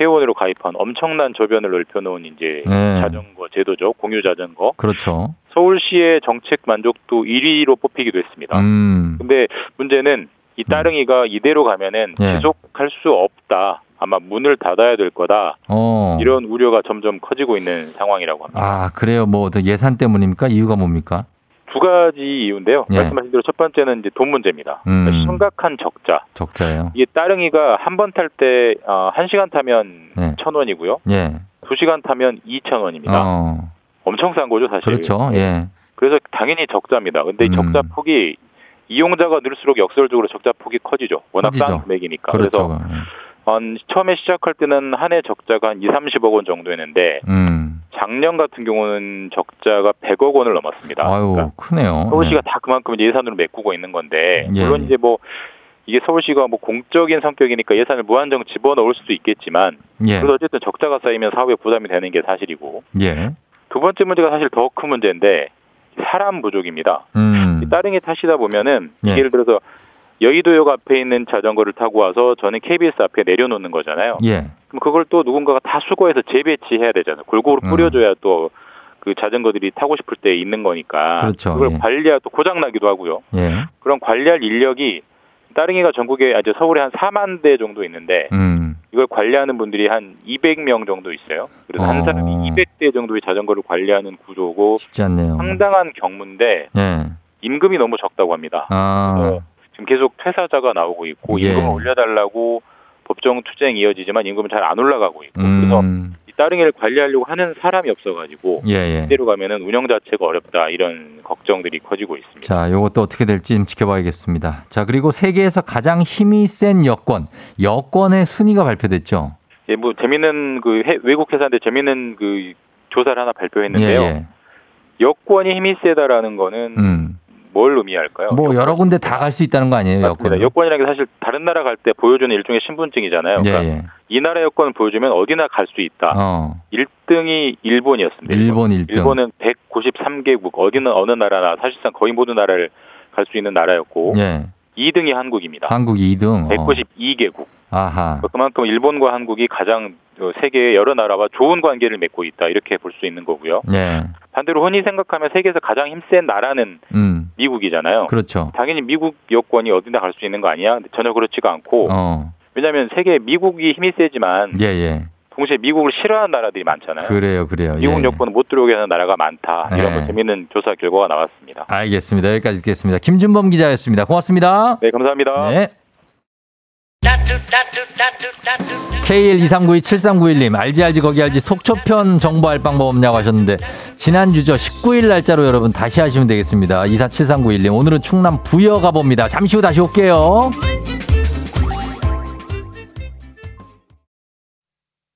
회원으로 가입한 엄청난 저변을 넓혀놓은 이제 네. 자전거 제도죠. 공유 자전거. 그렇죠. 서울시의 정책 만족도 1위로 뽑히기도 했습니다. 음. 근데 문제는 이 따릉이가 이대로 가면은 예. 지속할 수 없다. 아마 문을 닫아야 될 거다. 어. 이런 우려가 점점 커지고 있는 상황이라고 합니다. 아, 그래요. 뭐 예산 때문입니까? 이유가 뭡니까? 두 가지 이유인데요. 예. 말씀하신 대로 첫 번째는 이제 돈 문제입니다. 음. 그러니까 심각한 적자. 적자예요. 이게 따릉이가 한 번 탈 때 어, 1시간 타면 네. 1,000원이고요. 예. 2시간 타면 2,000원입니다. 어. 엄청 싼 거죠, 사실. 그렇죠. 예. 그래서 당연히 적자입니다. 근데 이 음. 적자 폭이 이용자가 늘수록 역설적으로 적자 폭이 커지죠. 워낙 싼 커지죠. 금액이니까. 그렇죠. 래서 한 처음에 시작할 때는 한 해 적자가 한 2, 30억 원 정도였는데 음. 작년 같은 경우는 적자가 100억 원을 넘었습니다. 아유, 그러니까 크네요. 서울시가 다 그만큼 이제 예산으로 메꾸고 있는 건데 예. 물론 이제 뭐 이게 서울시가 뭐 공적인 성격이니까 예산을 무한정 집어넣을 수도 있겠지만 예. 그래도 어쨌든 적자가 쌓이면 사업에 부담이 되는 게 사실이고 예. 두 번째 문제가 사실 더 큰 문제인데 사람 부족입니다. 음. 이 따릉이 타시다 보면은 예. 예를 들어서 여의도역 앞에 있는 자전거를 타고 와서 저는 KBS 앞에 내려놓는 거잖아요. 예. 그럼 그걸 또 누군가가 다 수거해서 재배치해야 되잖아요. 골고루 음. 뿌려줘야 또그 자전거들이 타고 싶을 때 있는 거니까. 그렇죠. 걸 예. 관리하 또 고장 나기도 하고요. 예. 그런 관리할 인력이 따릉이가 전국에 아주 서울에 한 4만 대 정도 있는데 음. 이걸 관리하는 분들이 한 200명 정도 있어요. 그래서 어. 한 사람이 200대 정도의 자전거를 관리하는 구조고 쉽지 않네요. 상당한 경무인데 예. 임금이 너무 적다고 합니다. 아. 어, 지금 계속 퇴사자가 나오고 있고 예. 임금을 올려달라고 법정 투쟁이 이어지지만 임금은 잘 안 올라가고 있고 그래서 음. 이 따릉이를 관리하려고 하는 사람이 없어가지고 예, 예. 이대로 가면은 운영 자체가 어렵다 이런 걱정들이 커지고 있습니다. 자, 요것도 어떻게 될지 좀 지켜봐야겠습니다. 자, 그리고 세계에서 가장 힘이 센 여권, 여권의 순위가 발표됐죠. 예, 뭐 재밌는 그 해- 외국 회사인데 재밌는 그 조사를 하나 발표했는데요. 예, 여권이 힘이 세다라는 거는 음. 뭘 의미할까요? 뭐 여러 군데 다 갈 수 있다는 거 아니에요. 여권? 여권이라는 게 사실 다른 나라 갈 때 보여주는 일종의 신분증이잖아요. 예, 그러니까 예. 이 나라 여권을 보여주면 어디나 갈 수 있다. 어. 1등이 일본이었습니다. 일본 1등. 일본은 193개국 어디는 어느 나라나 사실상 거의 모든 나라를 갈 수 있는 나라였고 예. 2등이 한국입니다. 한국 2등. 어. 192개국. 아하. 그만큼 일본과 한국이 가장 어, 세계의 여러 나라와 좋은 관계를 맺고 있다 이렇게 볼 수 있는 거고요. 예. 반대로 흔히 생각하면 세계에서 가장 힘센 나라는 음. 미국이잖아요. 그렇죠. 당연히 미국 여권이 어디나 갈 수 있는 거 아니야? 전혀 그렇지가 않고 어. 왜냐하면 세계 미국이 힘이 세지만 예, 예. 동시에 미국을 싫어하는 나라들이 많잖아요. 그래요, 그래요. 미국 예. 여권을 못 들어오게 하는 나라가 많다. 이런 예. 뭐 재밌는 조사 결과가 나왔습니다. 알겠습니다. 여기까지 듣겠습니다. 김준범 기자였습니다. 고맙습니다. 네, 감사합니다. 네. K123927391님 알지 알지 거기 알지 속초편 정보할 방법 없냐고 하셨는데 지난주죠 19일 날짜로 여러분 다시 하시면 되겠습니다. 247391님 오늘은 충남 부여 가봅니다. 잠시 후 다시 올게요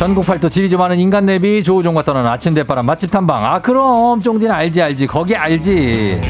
전국 팔도 지리 좀 하는 인간 내비 조우종과 떠나는 아침 대바람 맛집 탐방. 아 그럼 쫑디는 알지 알지. 거기 알지.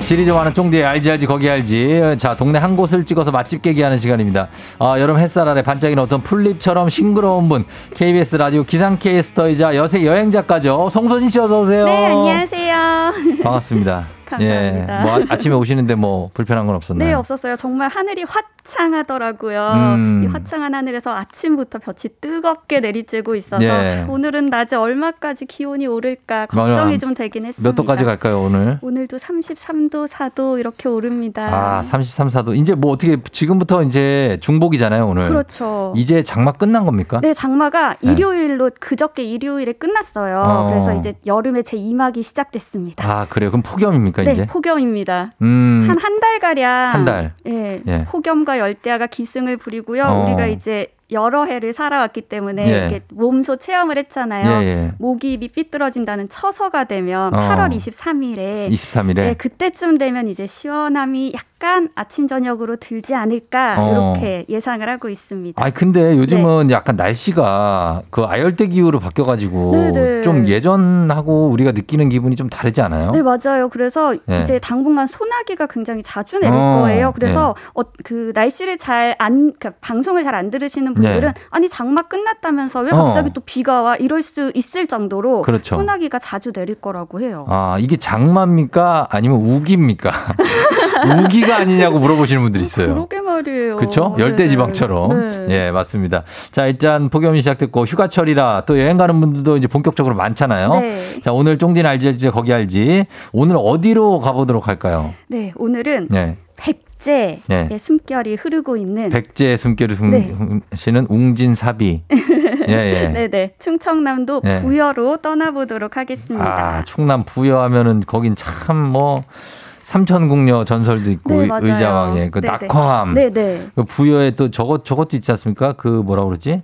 지리 좀 하는 쫑디의 알지 알지 거기 알지. 자 동네 한 곳을 찍어서 맛집 깨기하는 시간입니다. 아, 여름 햇살 아래 반짝이는 어떤 풀잎처럼 싱그러운 분. KBS 라디오 기상캐스터이자 여세 여행작가죠. 송소진 씨 어서 오세요. 네, 안녕하세요. 반갑습니다 감사합니다. 예, 뭐 아- 아침에 오시는데 뭐 불편한 건 없었나요? 네, 없었어요. 정말 하늘이 화창하더라고요. 음. 이 화창한 하늘에서 아침부터 볕이 뜨겁게 내리쬐고 있어서 네. 오늘은 낮에 얼마까지 기온이 오를까 걱정이 맞아요. 좀 되긴 했습니다. 몇 도까지 갈까요 오늘? 오늘도 33도, 4도 이렇게 오릅니다. 아, 33, 4도. 이제 뭐 어떻게 지금부터 이제 중복이잖아요, 오늘. 그렇죠. 이제 장마 끝난 겁니까? 네, 장마가 네. 일요일로 그저께 일요일에 끝났어요. 어. 그래서 이제 여름의 제 2막이 시작됐습니다. 아, 그래요. 그럼 폭염입니까, 네, 이제? 폭염입니다. 음. 한한 달 가량 한 달. 예, 예. 폭염과 열대야가 기승을 부리고요. 어. 우리가 이제 여러 해를 살아왔기 때문에 예. 이렇게 몸소 체험을 했잖아요. 예, 예. 모기 입이 삐뚤어진다는 처서가 되면 어. 8월 23일에 23일에? 네, 그때쯤 되면 이제 시원함이 약간 아침 저녁으로 들지 않을까 어. 이렇게 예상을 하고 있습니다. 아니, 근데 요즘은 약간 날씨가 그 아열대 기후로 바뀌어가지고 네, 네. 좀 예전하고 우리가 느끼는 기분이 좀 다르지 않아요? 네, 맞아요. 그래서 네. 이제 당분간 소나기가 굉장히 자주 내릴 어, 거예요. 그래서 어, 그 날씨를 잘 안, 그 방송을 잘 안 들으시는 분들은 네. 아니, 장마 끝났다면서 왜 어. 갑자기 또 비가 와? 이럴 수 있을 정도로 그렇죠. 소나기가 자주 내릴 거라고 해요. 아, 이게 장마입니까? 아니면 우기입니까? 우기 가 아니냐고 물어보시는 분들이 있어요. 그러게 말이에요. 그렇죠? 네. 열대지방처럼. 네. 예, 맞습니다. 자, 일단 폭염이 시작됐고 휴가철이라 또 여행 가는 분들도 이제 본격적으로 많잖아요. 네. 자, 오늘 쫑디는 알지, 알지, 거기 알지. 오늘 어디로 가보도록 할까요? 네, 오늘은 네. 백제의 네. 숨결이 흐르고 있는 백제 숨결을 네. 숨시는 웅진사비. 예, 예. 네네 충청남도 네. 부여로 떠나보도록 하겠습니다. 아, 충남 부여하면은 거긴 참 뭐 삼천궁녀 전설도 있고 네, 의- 맞아요. 의자왕에 그 네네. 낙화암. 네네. 그 부여에 또 저것 저것도 있지 않습니까? 그 뭐라 그러지?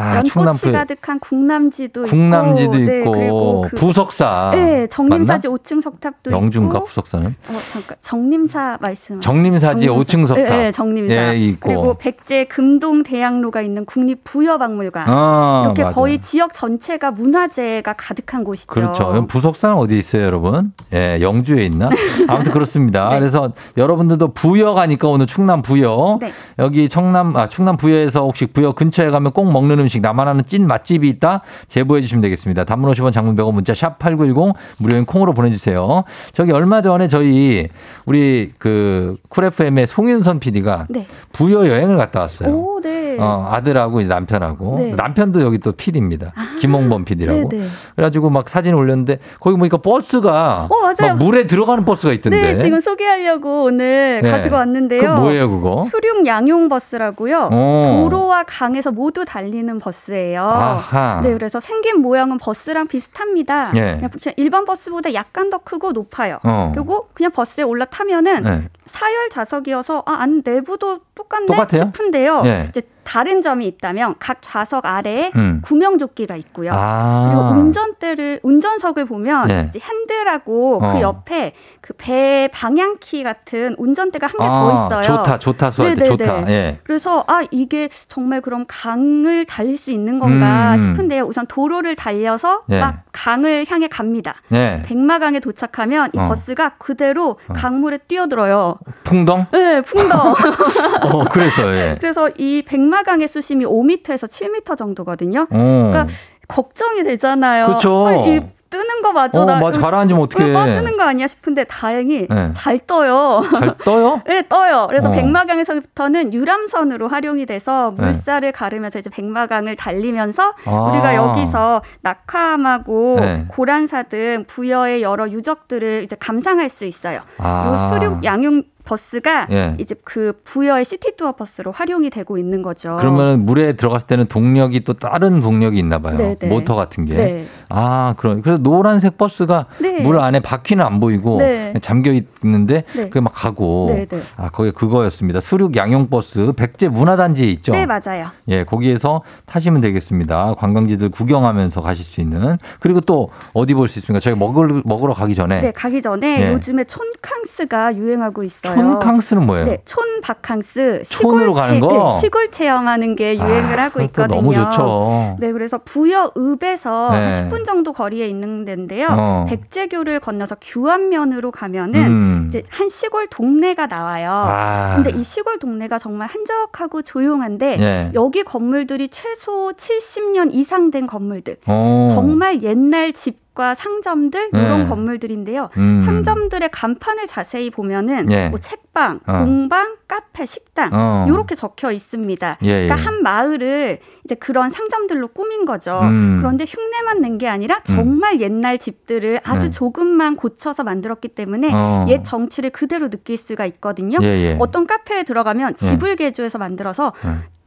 아, 연꽃이. 가득한 국남지도 국남지도 있고, 네, 있고 그리고 그- 부석사. 네, 정림사지 맞나? 5층 석탑도 영주인가 있고. 부석사는? 어, 잠깐. 정림사 말씀. 정림사지 5층 석탑. 네, 네, 정림사. 예, 있고. 그리고 백제 금동 대학로가 있는 국립 부여박물관. 아, 이렇게 맞아요. 거의 지역 전체가 문화재가 가득한 곳이죠. 그렇죠. 부석사는 어디 있어요, 여러분? 예, 영주에 있나? 아무튼 그렇습니다. 네. 그래서 여러분들도 부여 가니까 오늘 충남 부여. 네. 여기 청남, 아, 충남 부여에서 혹시 부여 근처에 가면 꼭 먹는 음식 나만 아는 찐 맛집이 있다 제보해 주시면 되겠습니다. 단문 50원 장문 100원 문자 샵 8910 무료인 콩으로 보내주세요. 저기 얼마 전에 저희 우리 그 쿨FM의 송윤선 PD가 네. 부여 여행을 갔다 왔어요. 오, 네. 어, 아들하고 남편하고 네. 남편도 여기 또 PD입니다. 김홍범 PD라고. 네, 네. 그래가지고 막 사진 올렸는데 거기 보니까 버스가 어, 물에 들어가는 버스가 있던데. 네, 지금 소개하려고 오늘 네. 가지고 왔는데요. 그거 뭐예요, 그거? 수륙 양용 버스라고요. 어. 도로와 강에서 모두 달리는 버스예요. 아하. 네, 그래서 생긴 모양은 버스랑 비슷합니다. 예. 그냥 일반 버스보다 약간 더 크고 높아요. 어. 그리고 그냥 버스에 올라타면은 네. 사열 좌석이어서 아, 안 내부도 똑같네 똑같아요? 싶은데요. 예. 이제 다른 점이 있다면 각 좌석 아래에 음. 구명조끼가 있고요. 아. 그리고 운전대를 운전석을 보면 네. 이제 핸들하고 어. 그 옆에 그 배 방향키 같은 운전대가 한 개더 아, 있어요. 좋다, 좋다, 때 네네네. 좋다. 예. 그래서 아 이게 정말 그럼 강을 달릴 수 있는 건가 음. 싶은데요. 우선 도로를 달려서 예. 막 강을 향해 갑니다. 예. 백마강에 도착하면 이 어. 버스가 그대로 강물에 뛰어들어요. 풍덩? 네, 풍덩. 어, 그래서 예. 그래서 이 백마강의 수심이 5m에서 7m 정도거든요. 어. 그러니까 걱정이 되잖아요. 아, 이 뜨는 거 맞아. 어, 나 맞아. 가라앉으면 어떡해. 어, 빠지는 거 아니야 싶은데 다행히 네. 잘 떠요. 잘 떠요? 네, 떠요. 그래서 어. 백마강에서부터는 유람선으로 활용이 돼서 네. 물살을 가르면서 이제 백마강을 달리면서 아. 우리가 여기서 낙하암하고 네. 고란사 등 부여의 여러 유적들을 이제 감상할 수 있어요. 아. 요 수륙 양용 버스가 예. 이제 그 부여의 시티 투어 버스로 활용이 되고 있는 거죠. 그러면 물에 들어갔을 때는 동력이 또 다른 동력이 있나 봐요. 네, 네. 모터 같은 게. 네. 아, 그럼 그래서 노란색 버스가 네. 물 안에 바퀴는 안 보이고 네. 잠겨 있는데 네. 그게 막 가고. 네, 네. 아, 거기 그거였습니다. 수륙 양용 버스 백제 문화단지에 있죠. 네, 맞아요. 예, 거기에서 타시면 되겠습니다. 관광지들 구경하면서 가실 수 있는. 그리고 또 어디 볼 수 있습니까? 저희 먹을 먹으러 가기 전에 네, 가기 전에 네. 요즘에 촌캉스가 유행하고 있어요. 촌캉스는 뭐예요? 네, 촌바캉스 촌으로 가는 체- 거? 네, 시골 체험하는 게 유행을 아, 하고 있거든요. 너무 좋죠. 네, 그래서 부여읍에서 네. 한 10분 정도 거리에 있는 데인데요. 어. 백제교를 건너서 규안면으로 가면은 음. 이제 한 시골 동네가 나와요. 아. 근데 이 시골 동네가 정말 한적하고 조용한데 예. 여기 건물들이 최소 70년 이상 된 건물들. 어. 정말 옛날 집 과 상점들 이런 네. 건물들인데요. 음. 상점들의 간판을 자세히 보면은 예. 뭐 책방, 어. 공방, 카페, 식당 어. 이렇게 적혀 있습니다. 예, 예. 그러니까 한 마을을 이제 그런 상점들로 꾸민 거죠. 음. 그런데 흉내만 낸 게 아니라 정말 옛날 집들을 아주 네. 조금만 고쳐서 만들었기 때문에 어. 옛 정취를 그대로 느낄 수가 있거든요. 예, 예. 어떤 카페에 들어가면 집을 개조해서 만들어서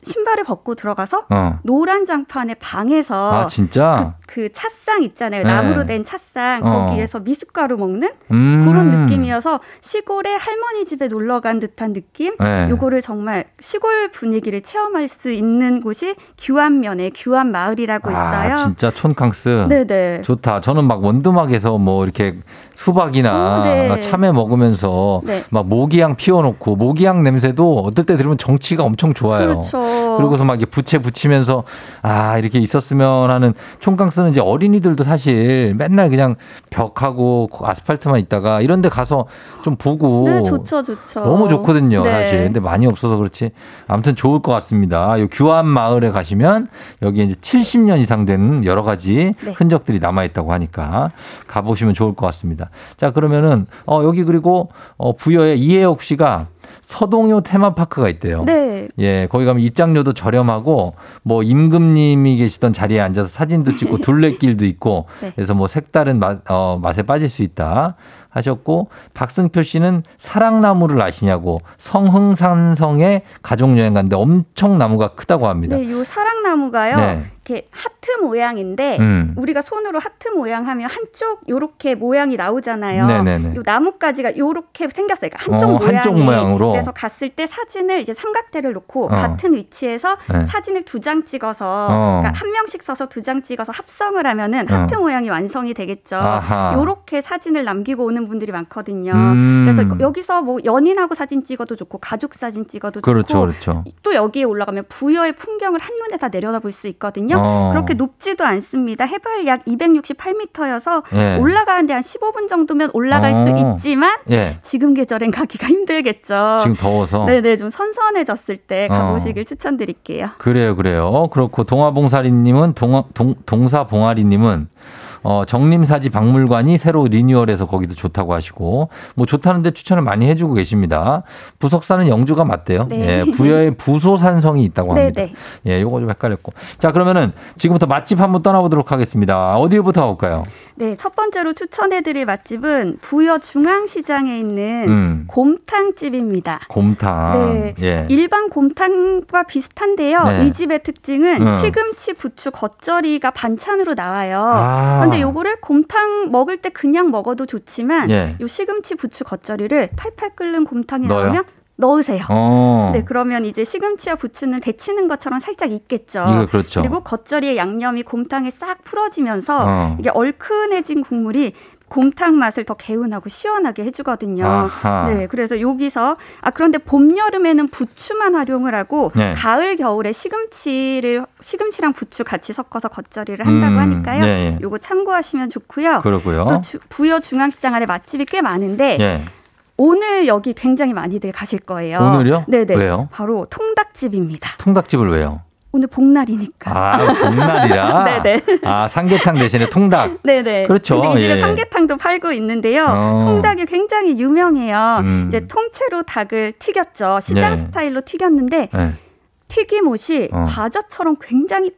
신발을 벗고 들어가서 어. 노란 장판의 방에서 아, 진짜? 그 찻상 있잖아요. 네. 나무로 된 찻상 어. 거기에서 미숫가루 먹는 음. 그런 느낌이어서 시골에 할머니 집에 놀러 간 듯한 느낌. 네. 요거를 정말 시골 분위기를 체험할 수 있는 곳이 규안면에 규안 마을이라고 있어요. 아, 진짜 촌캉스. 네네. 좋다. 저는 막 원두막에서 뭐 이렇게 수박이나 오, 네. 참외 먹으면서 네. 막 모기향 피워놓고 모기향 냄새도 어떨 때 들으면 정치가 엄청 좋아요. 그렇죠. 그러고서 막 이렇게 부채 붙이면서 아 이렇게 있었으면 하는 총캉스는 이제 어린이들도 사실 맨날 그냥 벽하고 아스팔트만 있다가 이런데 가서 좀 보고 네, 좋죠, 좋죠. 너무 좋거든요, 네. 사실. 근데 많이 없어서 그렇지. 아무튼 좋을 것 같습니다. 요 규안 마을에 가시면 여기 이제 70년 이상 된 여러 가지 네. 흔적들이 남아 있다고 하니까 가보시면 좋을 것 같습니다. 자, 그러면은 어 여기 그리고 어 부여에 이혜옥 씨가 서동요 테마파크가 있대요. 네. 예, 거기 가면 입장료도 저렴하고 뭐 임금님이 계시던 자리에 앉아서 사진도 찍고 둘레길도 있고 네. 그래서 뭐 색다른 맛, 어, 맛에 빠질 수 있다 하셨고 박승표 씨는 사랑나무를 아시냐고 성흥산성에 가족여행 갔는데 엄청 나무가 크다고 합니다. 네, 요 사랑나무가요. 네. 이렇게 하트 모양인데 음. 우리가 손으로 하트 모양 하면 한쪽 요렇게 모양이 나오잖아요. 네네네. 요 나뭇가지가 요렇게 생겼어요. 그러니까 한쪽 어, 모양이. 한쪽 모양으로. 그래서 갔을 때 사진을 이제 삼각대를 놓고 어. 같은 위치에서 네. 사진을 두 장 찍어서 어. 그러니까 한 명씩 서서 두 장 찍어서 합성을 하면은 하트 어. 모양이 완성이 되겠죠. 아하. 요렇게 사진을 남기고 오는 분들이 많거든요. 음. 그래서 여기서 뭐 연인하고 사진 찍어도 좋고 가족 사진 찍어도 그렇죠, 좋고 그렇죠. 또 여기에 올라가면 부여의 풍경을 한눈에 다 내려다 볼 수 있거든요. 어. 그렇게 높지도 않습니다. 해발 약 268m여서 예. 올라가는데 한 15분 정도면 올라갈 어. 수 있지만 예. 지금 계절엔 가기가 힘들겠죠. 지금 더워서. 네네 좀 선선해졌을 때 어. 가보시길 추천드릴게요. 그래요, 그래요. 그렇고 동화봉사리님은 동화, 동, 동사봉아리님은 어, 정림사지 박물관이 새로 리뉴얼해서 거기도 좋다고 하시고 뭐 좋다는데 추천을 많이 해주고 계십니다. 부석사는 영주가 맞대요. 네. 예, 부여에 부소산성이 있다고 합니다. 네 네. 예, 요거 좀 헷갈렸고. 자, 그러면은 지금부터 맛집 한번 떠나보도록 하겠습니다. 어디부터 가볼까요? 네, 첫 번째로 추천해드릴 맛집은 부여 중앙시장에 있는 음. 곰탕집입니다. 곰탕. 네. 예. 일반 곰탕과 비슷한데요. 네. 이 집의 특징은 음. 시금치, 부추, 겉절이가 반찬으로 나와요. 아. 그런데 요거를 곰탕 먹을 때 그냥 먹어도 좋지만 예. 요 시금치, 부추, 겉절이를 팔팔 끓는 곰탕에 넣어요? 나오면 넣으세요. 어. 네, 그러면 이제 시금치와 부추는 데치는 것처럼 살짝 익겠죠. 이거 그렇죠. 리고 겉절이의 양념이 곰탕에 싹 풀어지면서 어. 이게 얼큰해진 국물이 곰탕 맛을 더 개운하고 시원하게 해주거든요. 아하. 네, 그래서 여기서 아 그런데 봄 여름에는 부추만 활용을 하고 네. 가을 겨울에 시금치를 시금치랑 부추 같이 섞어서 겉절이를 한다고 음, 하니까요. 네, 예. 요거 참고하시면 좋고요. 그러고요. 또 주- 부여 중앙시장 안에 맛집이 꽤 많은데 예. 오늘 여기 굉장히 많이들 가실 거예요. 오늘요? 네네. 왜요? 바로 통닭집입니다. 통닭집을 왜요? 오늘 복날이니까. 아, 봄날이라. 네네. 아, 삼계탕 대신에 통닭. 네네. 그렇죠. 근데 이 집에 예. 삼계탕도 팔고 있는데요. 어. 통닭이 굉장히 유명해요. 음. 이제 통째로 닭을 튀겼죠. 시장 네. 스타일로 튀겼는데 예. 튀김옷이 어. 과자처럼 굉장히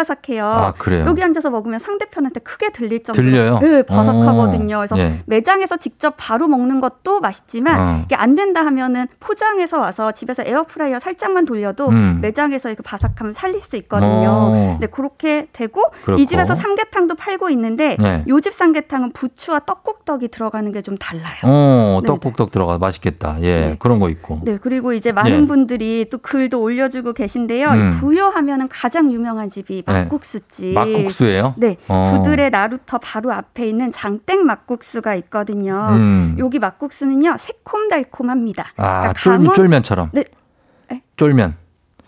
바삭바삭해요. 아, 그래요? 여기 앉아서 먹으면 상대편한테 크게 들릴 정도로 들려요? 네, 바삭하거든요. 어. 그래서 예. 매장에서 직접 바로 먹는 것도 맛있지만 어. 이게 안 된다 하면은 포장해서 와서 집에서 에어프라이어 살짝만 돌려도 음. 매장에서의 그 바삭함을 살릴 수 있거든요. 어. 네, 그렇게 되고 그렇고. 이 집에서 삼계탕도 팔고 있는데 네. 요집 삼계탕은 부추와 떡국떡이 들어가는 게 좀 달라요. 어, 네네. 떡국떡 들어가 맛있겠다. 예, 그런 거 있고. 네, 그리고 이제 많은 예. 분들이 또 글도 올려주고 계신데요. 음. 이 부여하면은 가장 유명한 집이 네. 막국수집. 막국수예요? 네, 어. 구들의 나루터 바로 앞에 있는 장땡 막국수가 있거든요. 음. 여기 막국수는요 새콤달콤합니다. 아, 그러니까 쫄, 강원- 쫄면처럼. 네, 에? 쫄면.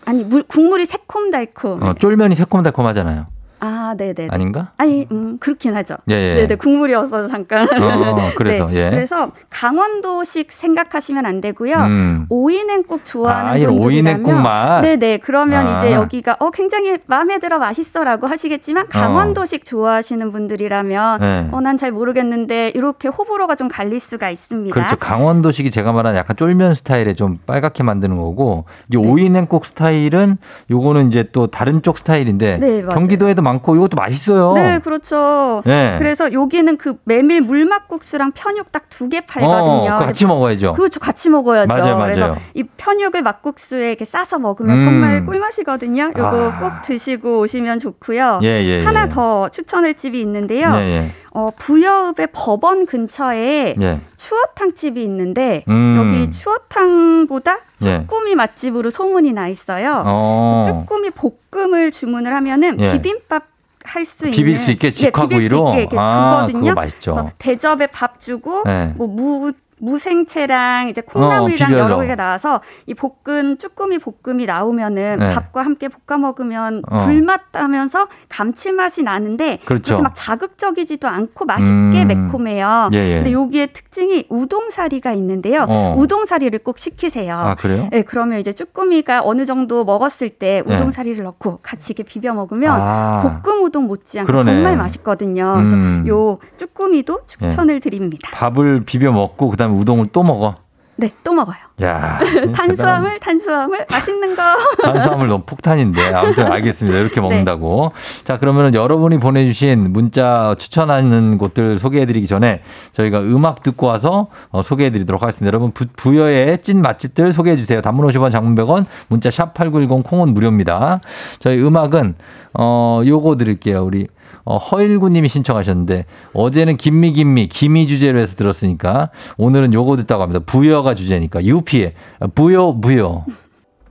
아니 물, 국물이 새콤달콤. 어, 쫄면이 새콤달콤하잖아요. 아, 네, 네. 아닌가? 아니, 음, 그렇긴 하죠. 예, 예. 네, 네, 국물이 없어서 잠깐. 어, 그래서, 네, 예. 그래서 강원도식 생각하시면 안 되고요. 음. 오이냉국 좋아하는 아, 분들이라면 오이냉국 맛? 네, 네. 그러면 아. 이제 여기가 어 굉장히 마음에 들어 맛있어라고 하시겠지만 강원도식 좋아하시는 분들이라면 네. 어 난 잘 모르겠는데 이렇게 호불호가 좀 갈릴 수가 있습니다. 그렇죠. 강원도식이 제가 말한 약간 쫄면 스타일에 좀 빨갛게 만드는 거고, 이 네. 오이냉국 스타일은 요거는 이제 또 다른 쪽 스타일인데, 네. 경기도에도 많고 이것도 맛있어요. 네, 그렇죠. 네. 그래서 여기는 그 메밀 물막국수랑 편육 딱 두 개 팔거든요. 어, 같이 먹어야죠. 그렇죠. 같이 먹어야죠. 맞아요, 맞아요. 그래서 이 편육을 막국수에 이렇게 싸서 먹으면 음. 정말 꿀맛이거든요. 요거 아. 꼭 드시고 오시면 좋고요. 예, 예, 하나 예. 더 추천할 집이 있는데요. 예, 예. 어, 부여읍의 법원 근처에 예. 추어탕 집이 있는데 음. 여기 추어탕보다 예. 쭈꾸미 맛집으로 소문이 나 있어요. 어. 쭈꾸미 볶 음을 주문을 하면은 예. 비빔밥 할수 있는 비빌 수 있게 예, 비빌 수 직화구이로? 있게 이렇게 아, 주거든요. 그거 맛있죠. 대접에 밥 주고 네. 뭐 무 무생채랑 이제 콩나물이랑 어. 여러 개가 나와서 이 볶은 쭈꾸미 볶음이 나오면은 네. 밥과 함께 볶아 먹으면 어. 불맛 나면서 감칠맛이 나는데 그렇죠. 그렇게 막 자극적이지도 않고 맛있게 음. 매콤해요. 예, 예. 근데 여기에 특징이 우동사리가 있는데요. 어. 우동사리를 꼭 시키세요. 아, 그래요? 네, 그러면 이제 쭈꾸미가 어느 정도 먹었을 때 네. 우동사리를 넣고 같이 이렇게 비벼 먹으면 아. 볶음 우동 못지않게 그러네. 정말 맛있거든요. 음. 그래서 요 쭈꾸미도 추천을 드립니다. 밥을 비벼 먹고 그다음에 우동을 또 먹어. 네, 또 먹어요. 야, 탄수화물, 탄수화물, 맛있는 거. 탄수화물 너무 폭탄인데 아무튼 알겠습니다. 이렇게 먹는다고. 자 그러면은 여러분이 보내주신 문자 추천하는 곳들 소개해드리기 전에 저희가 음악 듣고 와서 어, 소개해드리도록 하겠습니다. 여러분 부, 부여의 찐 맛집들 소개해주세요. 단문 50원, 장문 100원, 문자 샵 #8910 콩은 무료입니다. 저희 음악은 어 요거 드릴게요. 우리 어, 허일구님이 신청하셨는데 어제는 Gimme Gimme 김이 주제로 해서 들었으니까 오늘은 요거 듣자고 합니다. 부여가 주제니까 UP의 뿌요 뿌요.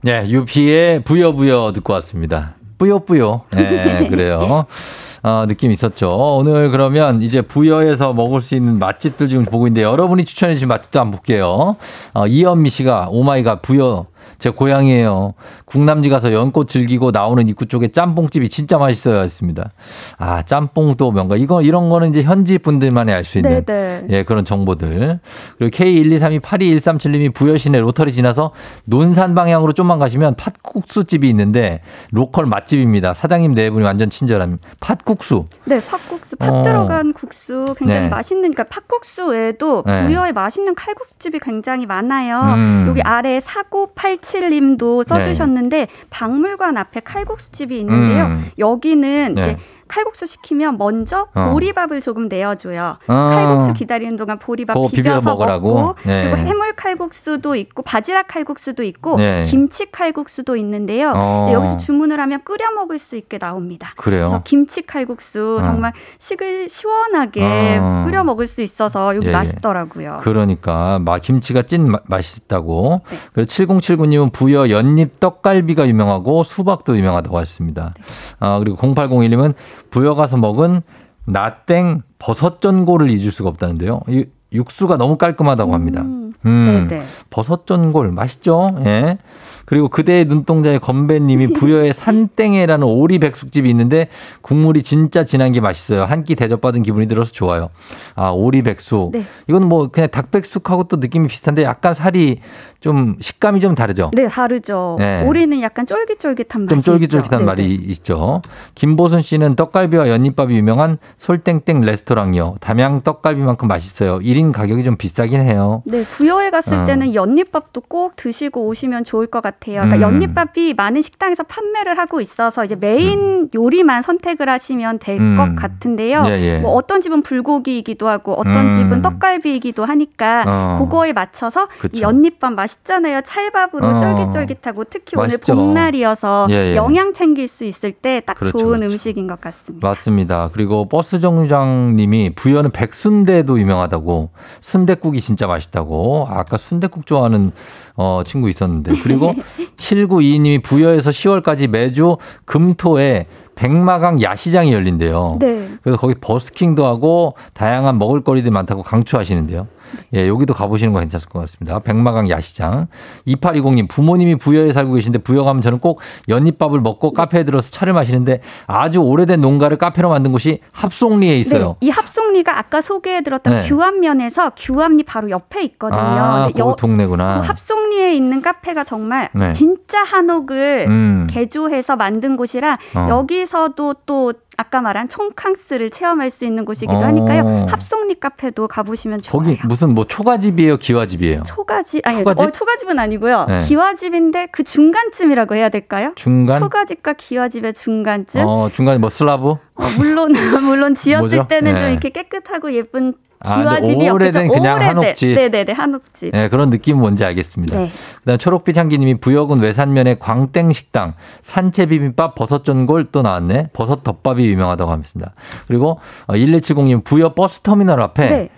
네, UP의 뿌요 뿌요 듣고 왔습니다. 뿌요 뿌요. 네, 그래요. 어, 느낌 있었죠. 오늘 그러면 이제 부여에서 먹을 수 있는 맛집들 지금 보고 있는데 여러분이 추천해 주신 맛집도 한번 볼게요. 어, 이현미 씨가 oh my god 부여 제 고향이에요. 국남지 가서 연꽃 즐기고 나오는 입구 쪽에 짬뽕집이 진짜 맛있어요. 했습니다. 아, 짬뽕도 뭔가 이거 이런 거는 이제 현지 분들만이 알 수 있는 네네. 예, 그런 정보들. 그리고 K123282137님이 부여시내 로터리 지나서 논산 방향으로 좀만 가시면 팥국수집이 있는데 로컬 맛집입니다. 사장님 네 분이 완전 친절한 팥국수. 네, 팥국수, 팥 어. 들어간 국수 굉장히 네. 맛있는, 그러니까 팥국수 외에도 네. 부여에 맛있는 칼국수집이 굉장히 많아요. 음. 여기 아래 4987님도 써주셨는데 박물관 앞에 칼국수집이 있는데요. 음. 여기는 네. 이제 칼국수 시키면 먼저 어. 보리밥을 조금 내어줘요. 어. 칼국수 기다리는 동안 보리밥 비벼 비벼서 먹으라고? 먹고 네. 그리고 해물 칼국수도 있고 바지락 칼국수도 있고 네. 김치 칼국수도 있는데요. 어. 여기서 주문을 하면 끓여 먹을 수 있게 나옵니다. 그래요? 그래서 김치 칼국수 어. 정말 식을 시원하게 어. 끓여 먹을 수 있어서 여기 예, 예. 맛있더라고요. 그러니까 마 김치가 찐 마- 맛있다고. 네. 그리고 7079님은 부여 연잎 떡갈비가 유명하고 수박도 유명하다고 하셨습니다. 아, 그리고 0801님은 부여 가서 먹은 나땡 버섯 전골을 잊을 수가 없다는데요. 이 육수가 너무 깔끔하다고 합니다. 음, 네네. 버섯 전골 맛있죠? 예. 그리고 그대의 눈동자의 건배님이 부여의 산땡에라는 오리 백숙집이 있는데 국물이 진짜 진한 게 맛있어요. 한 끼 대접받은 기분이 들어서 좋아요. 아 오리 백숙. 네. 이건 뭐 그냥 닭 백숙하고 또 느낌이 비슷한데 약간 살이 좀 식감이 좀 다르죠. 네, 다르죠. 네. 오리는 약간 쫄깃쫄깃한 맛이 좀 쫄깃쫄깃한 있죠. 말이 네네. 있죠. 김보순 씨는 떡갈비와 연잎밥이 유명한 솔땡땡 레스토랑이요. 담양 떡갈비만큼 맛있어요. 1인 가격이 좀 비싸긴 해요. 네, 부여에 갔을 어. 때는 연잎밥도 꼭 드시고 오시면 좋을 것 같아요. 그러니까 음. 연잎밥이 많은 식당에서 판매를 하고 있어서 이제 메인 요리만 선택을 하시면 될 것 음. 같은데요. 예, 예. 뭐 어떤 집은 불고기이기도 하고 어떤 음. 집은 떡갈비이기도 하니까 어. 그거에 맞춰서 연잎밥 맛 있잖아요. 찰밥으로 어. 쫄깃쫄깃하고 특히 맛있죠. 오늘 봄날이어서 예, 예. 영양 챙길 수 있을 때딱 그렇죠, 좋은 그렇죠. 음식인 것 같습니다. 맞습니다. 그리고 버스 정류장님이 부여는 백순대도 유명하다고 순대국이 진짜 맛있다고 아까 순대국 좋아하는 어, 친구 있었는데 그리고 7922님이 부여에서 10월까지 매주 금토에 백마강 야시장이 열린대요. 네. 그래서 거기 버스킹도 하고 다양한 먹을거리들이 많다고 강추하시는데요. 예, 여기도 가보시는 거 괜찮을 것 같습니다. 백마강 야시장. 2820님, 부모님이 부여에 살고 계신데 부여 가면 저는 꼭 연잎밥을 먹고 카페에 들어서 차를 마시는데 아주 오래된 농가를 카페로 만든 곳이 합송리에 있어요. 네, 이 합송리가 아까 소개해드렸던 네. 규암면에서 규암리 바로 옆에 있거든요. 아, 그 동네구나. 그 합송리에 있는 카페가 정말 네. 진짜 한옥을 음. 개조해서 만든 곳이라 어. 여기서도 또 아까 말한 총캉스를 체험할 수 있는 곳이기도 어. 하니까요. 합송리 카페도 가보시면 좋아요. 거기 무슨 뭐 초가집이에요, 기와집이에요? 초가집 아니 초가집? 어, 초가집은 아니고요. 네. 기와집인데 그 중간쯤이라고 해야 될까요? 중간? 초가집과 기와집의 중간쯤. 어, 중간에 뭐 슬라브? 어, 물론 물론 지었을 뭐죠? 때는 좀 네. 이렇게 깨끗하고 예쁜 기와집이 오래된 없겠죠. 그냥 오래된. 한옥집. 네네네 한옥집. 네, 그런 느낌 뭔지 알겠습니다. 네. 그다음 초록빛 향기님이 부여군 외산면의 광땡 식당 산채 비빔밥 버섯 전골 또 나왔네 버섯 덮밥이 유명하다고 합니다. 그리고 1170님 부여 버스 터미널 앞에 네.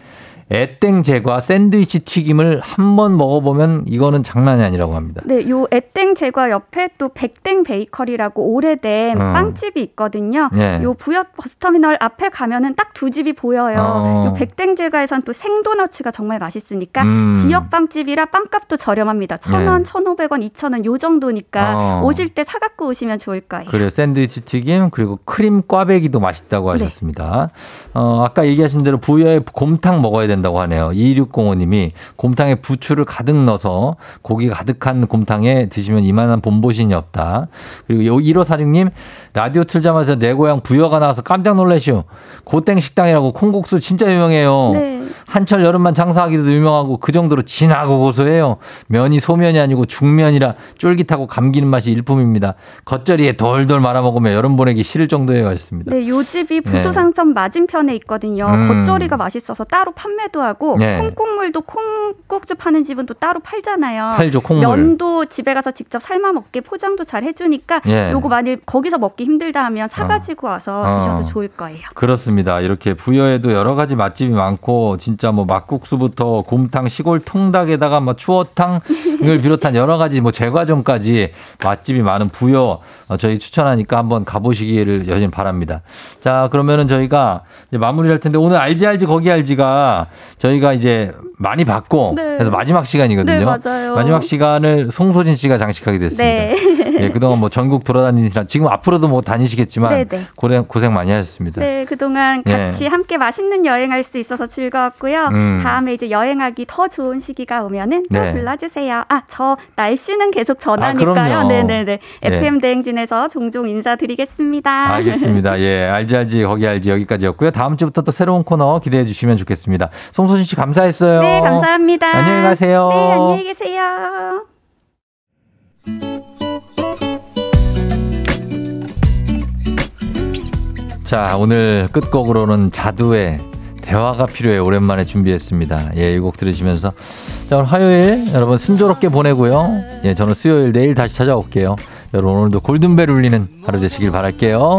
애땡 제과 샌드위치 튀김을 한 번 먹어보면 이거는 장난이 아니라고 합니다. 네, 요 애땡 제과 옆에 또 백땡 베이커리라고 오래된 어. 빵집이 있거든요. 네. 요 부여 버스터미널 앞에 가면은 딱 두 집이 보여요. 어. 요 백땡 제과에선 또 생도너츠가 정말 맛있으니까 음. 지역 빵집이라 빵값도 저렴합니다. 천 원, 네. 천오백 원, 이천 원 요 정도니까 어. 오실 때 사갖고 오시면 좋을 거예요. 그래요. 샌드위치 튀김 그리고 크림 꽈배기도 맛있다고 네. 하셨습니다. 어, 아까 얘기하신 대로 부여에 곰탕 먹어야 된다 고 하네요. 2605님이 곰탕에 부추를 가득 넣어서 고기 가득한 곰탕에 드시면 이만한 본보신이 없다. 그리고 요 1546님 라디오 틀자마자 내 고향 부여가 나와서 깜짝 놀라시오. 고땡 식당이라고 콩국수 진짜 유명해요. 네. 한철 여름만 장사하기도 유명하고 그 정도로 진하고 고소해요. 면이 소면이 아니고 중면이라 쫄깃하고 감기는 맛이 일품입니다. 겉절이에 돌돌 말아 먹으면 여름 보내기 싫을 정도예요. 하셨습니다. 네, 요 집이 부소상점 맞은편에 있거든요. 음. 겉절이가 맛있어서 따로 판매도 판매도 하고 네. 콩국물도 콩국수 파는 집은 또 따로 팔잖아요. 팔죠, 콩물. 면도 집에 가서 직접 삶아 먹게 포장도 잘 해주니까 예. 요거 만일 거기서 먹기 힘들다 하면 사가지고 와서 어. 드셔도 좋을 거예요. 그렇습니다. 이렇게 부여에도 여러 가지 맛집이 많고 진짜 뭐 막국수부터 곰탕, 시골 통닭에다가 뭐 추어탕을 비롯한 여러 가지 뭐 제과점까지 맛집이 많은 부여 어, 저희 추천하니까 한번 가보시기를 여전히 바랍니다. 자 그러면은 저희가 마무리할 텐데 오늘 알지 알지 거기 알지가 저희가 이제 많이 받고 네. 그래서 마지막 시간이거든요. 네, 맞아요. 마지막 시간을 송소진 씨가 장식하게 됐습니다. 네. 예, 그동안 뭐 전국 돌아다니시라 지금 앞으로도 뭐 다니시겠지만 네, 네. 고생 고생 많이 하셨습니다. 네, 그동안 예. 같이 함께 맛있는 여행할 수 있어서 즐거웠고요. 음. 다음에 이제 여행하기 더 좋은 시기가 오면은 또 네. 불러주세요. 아, 저 날씨는 계속 전하니까요. 그럼요. 네네네. 예. FM 대행진에서 종종 인사드리겠습니다. 알겠습니다. 예, 알지 알지 거기 알지 여기까지였고요. 다음 주부터 또 새로운 코너 기대해 주시면 좋겠습니다. 송소진 씨 감사했어요. 네, 감사합니다. 안녕히 가세요. 네, 안녕히 계세요. 자, 오늘 끝곡으로는 자두의 대화가 필요해 오랜만에 준비했습니다. 예, 이 곡 들으시면서 자, 오늘 화요일 여러분 순조롭게 보내고요. 예, 저는 수요일 내일 다시 찾아올게요. 여러분 오늘도 골든벨 울리는 하루 되시길 바랄게요.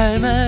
할말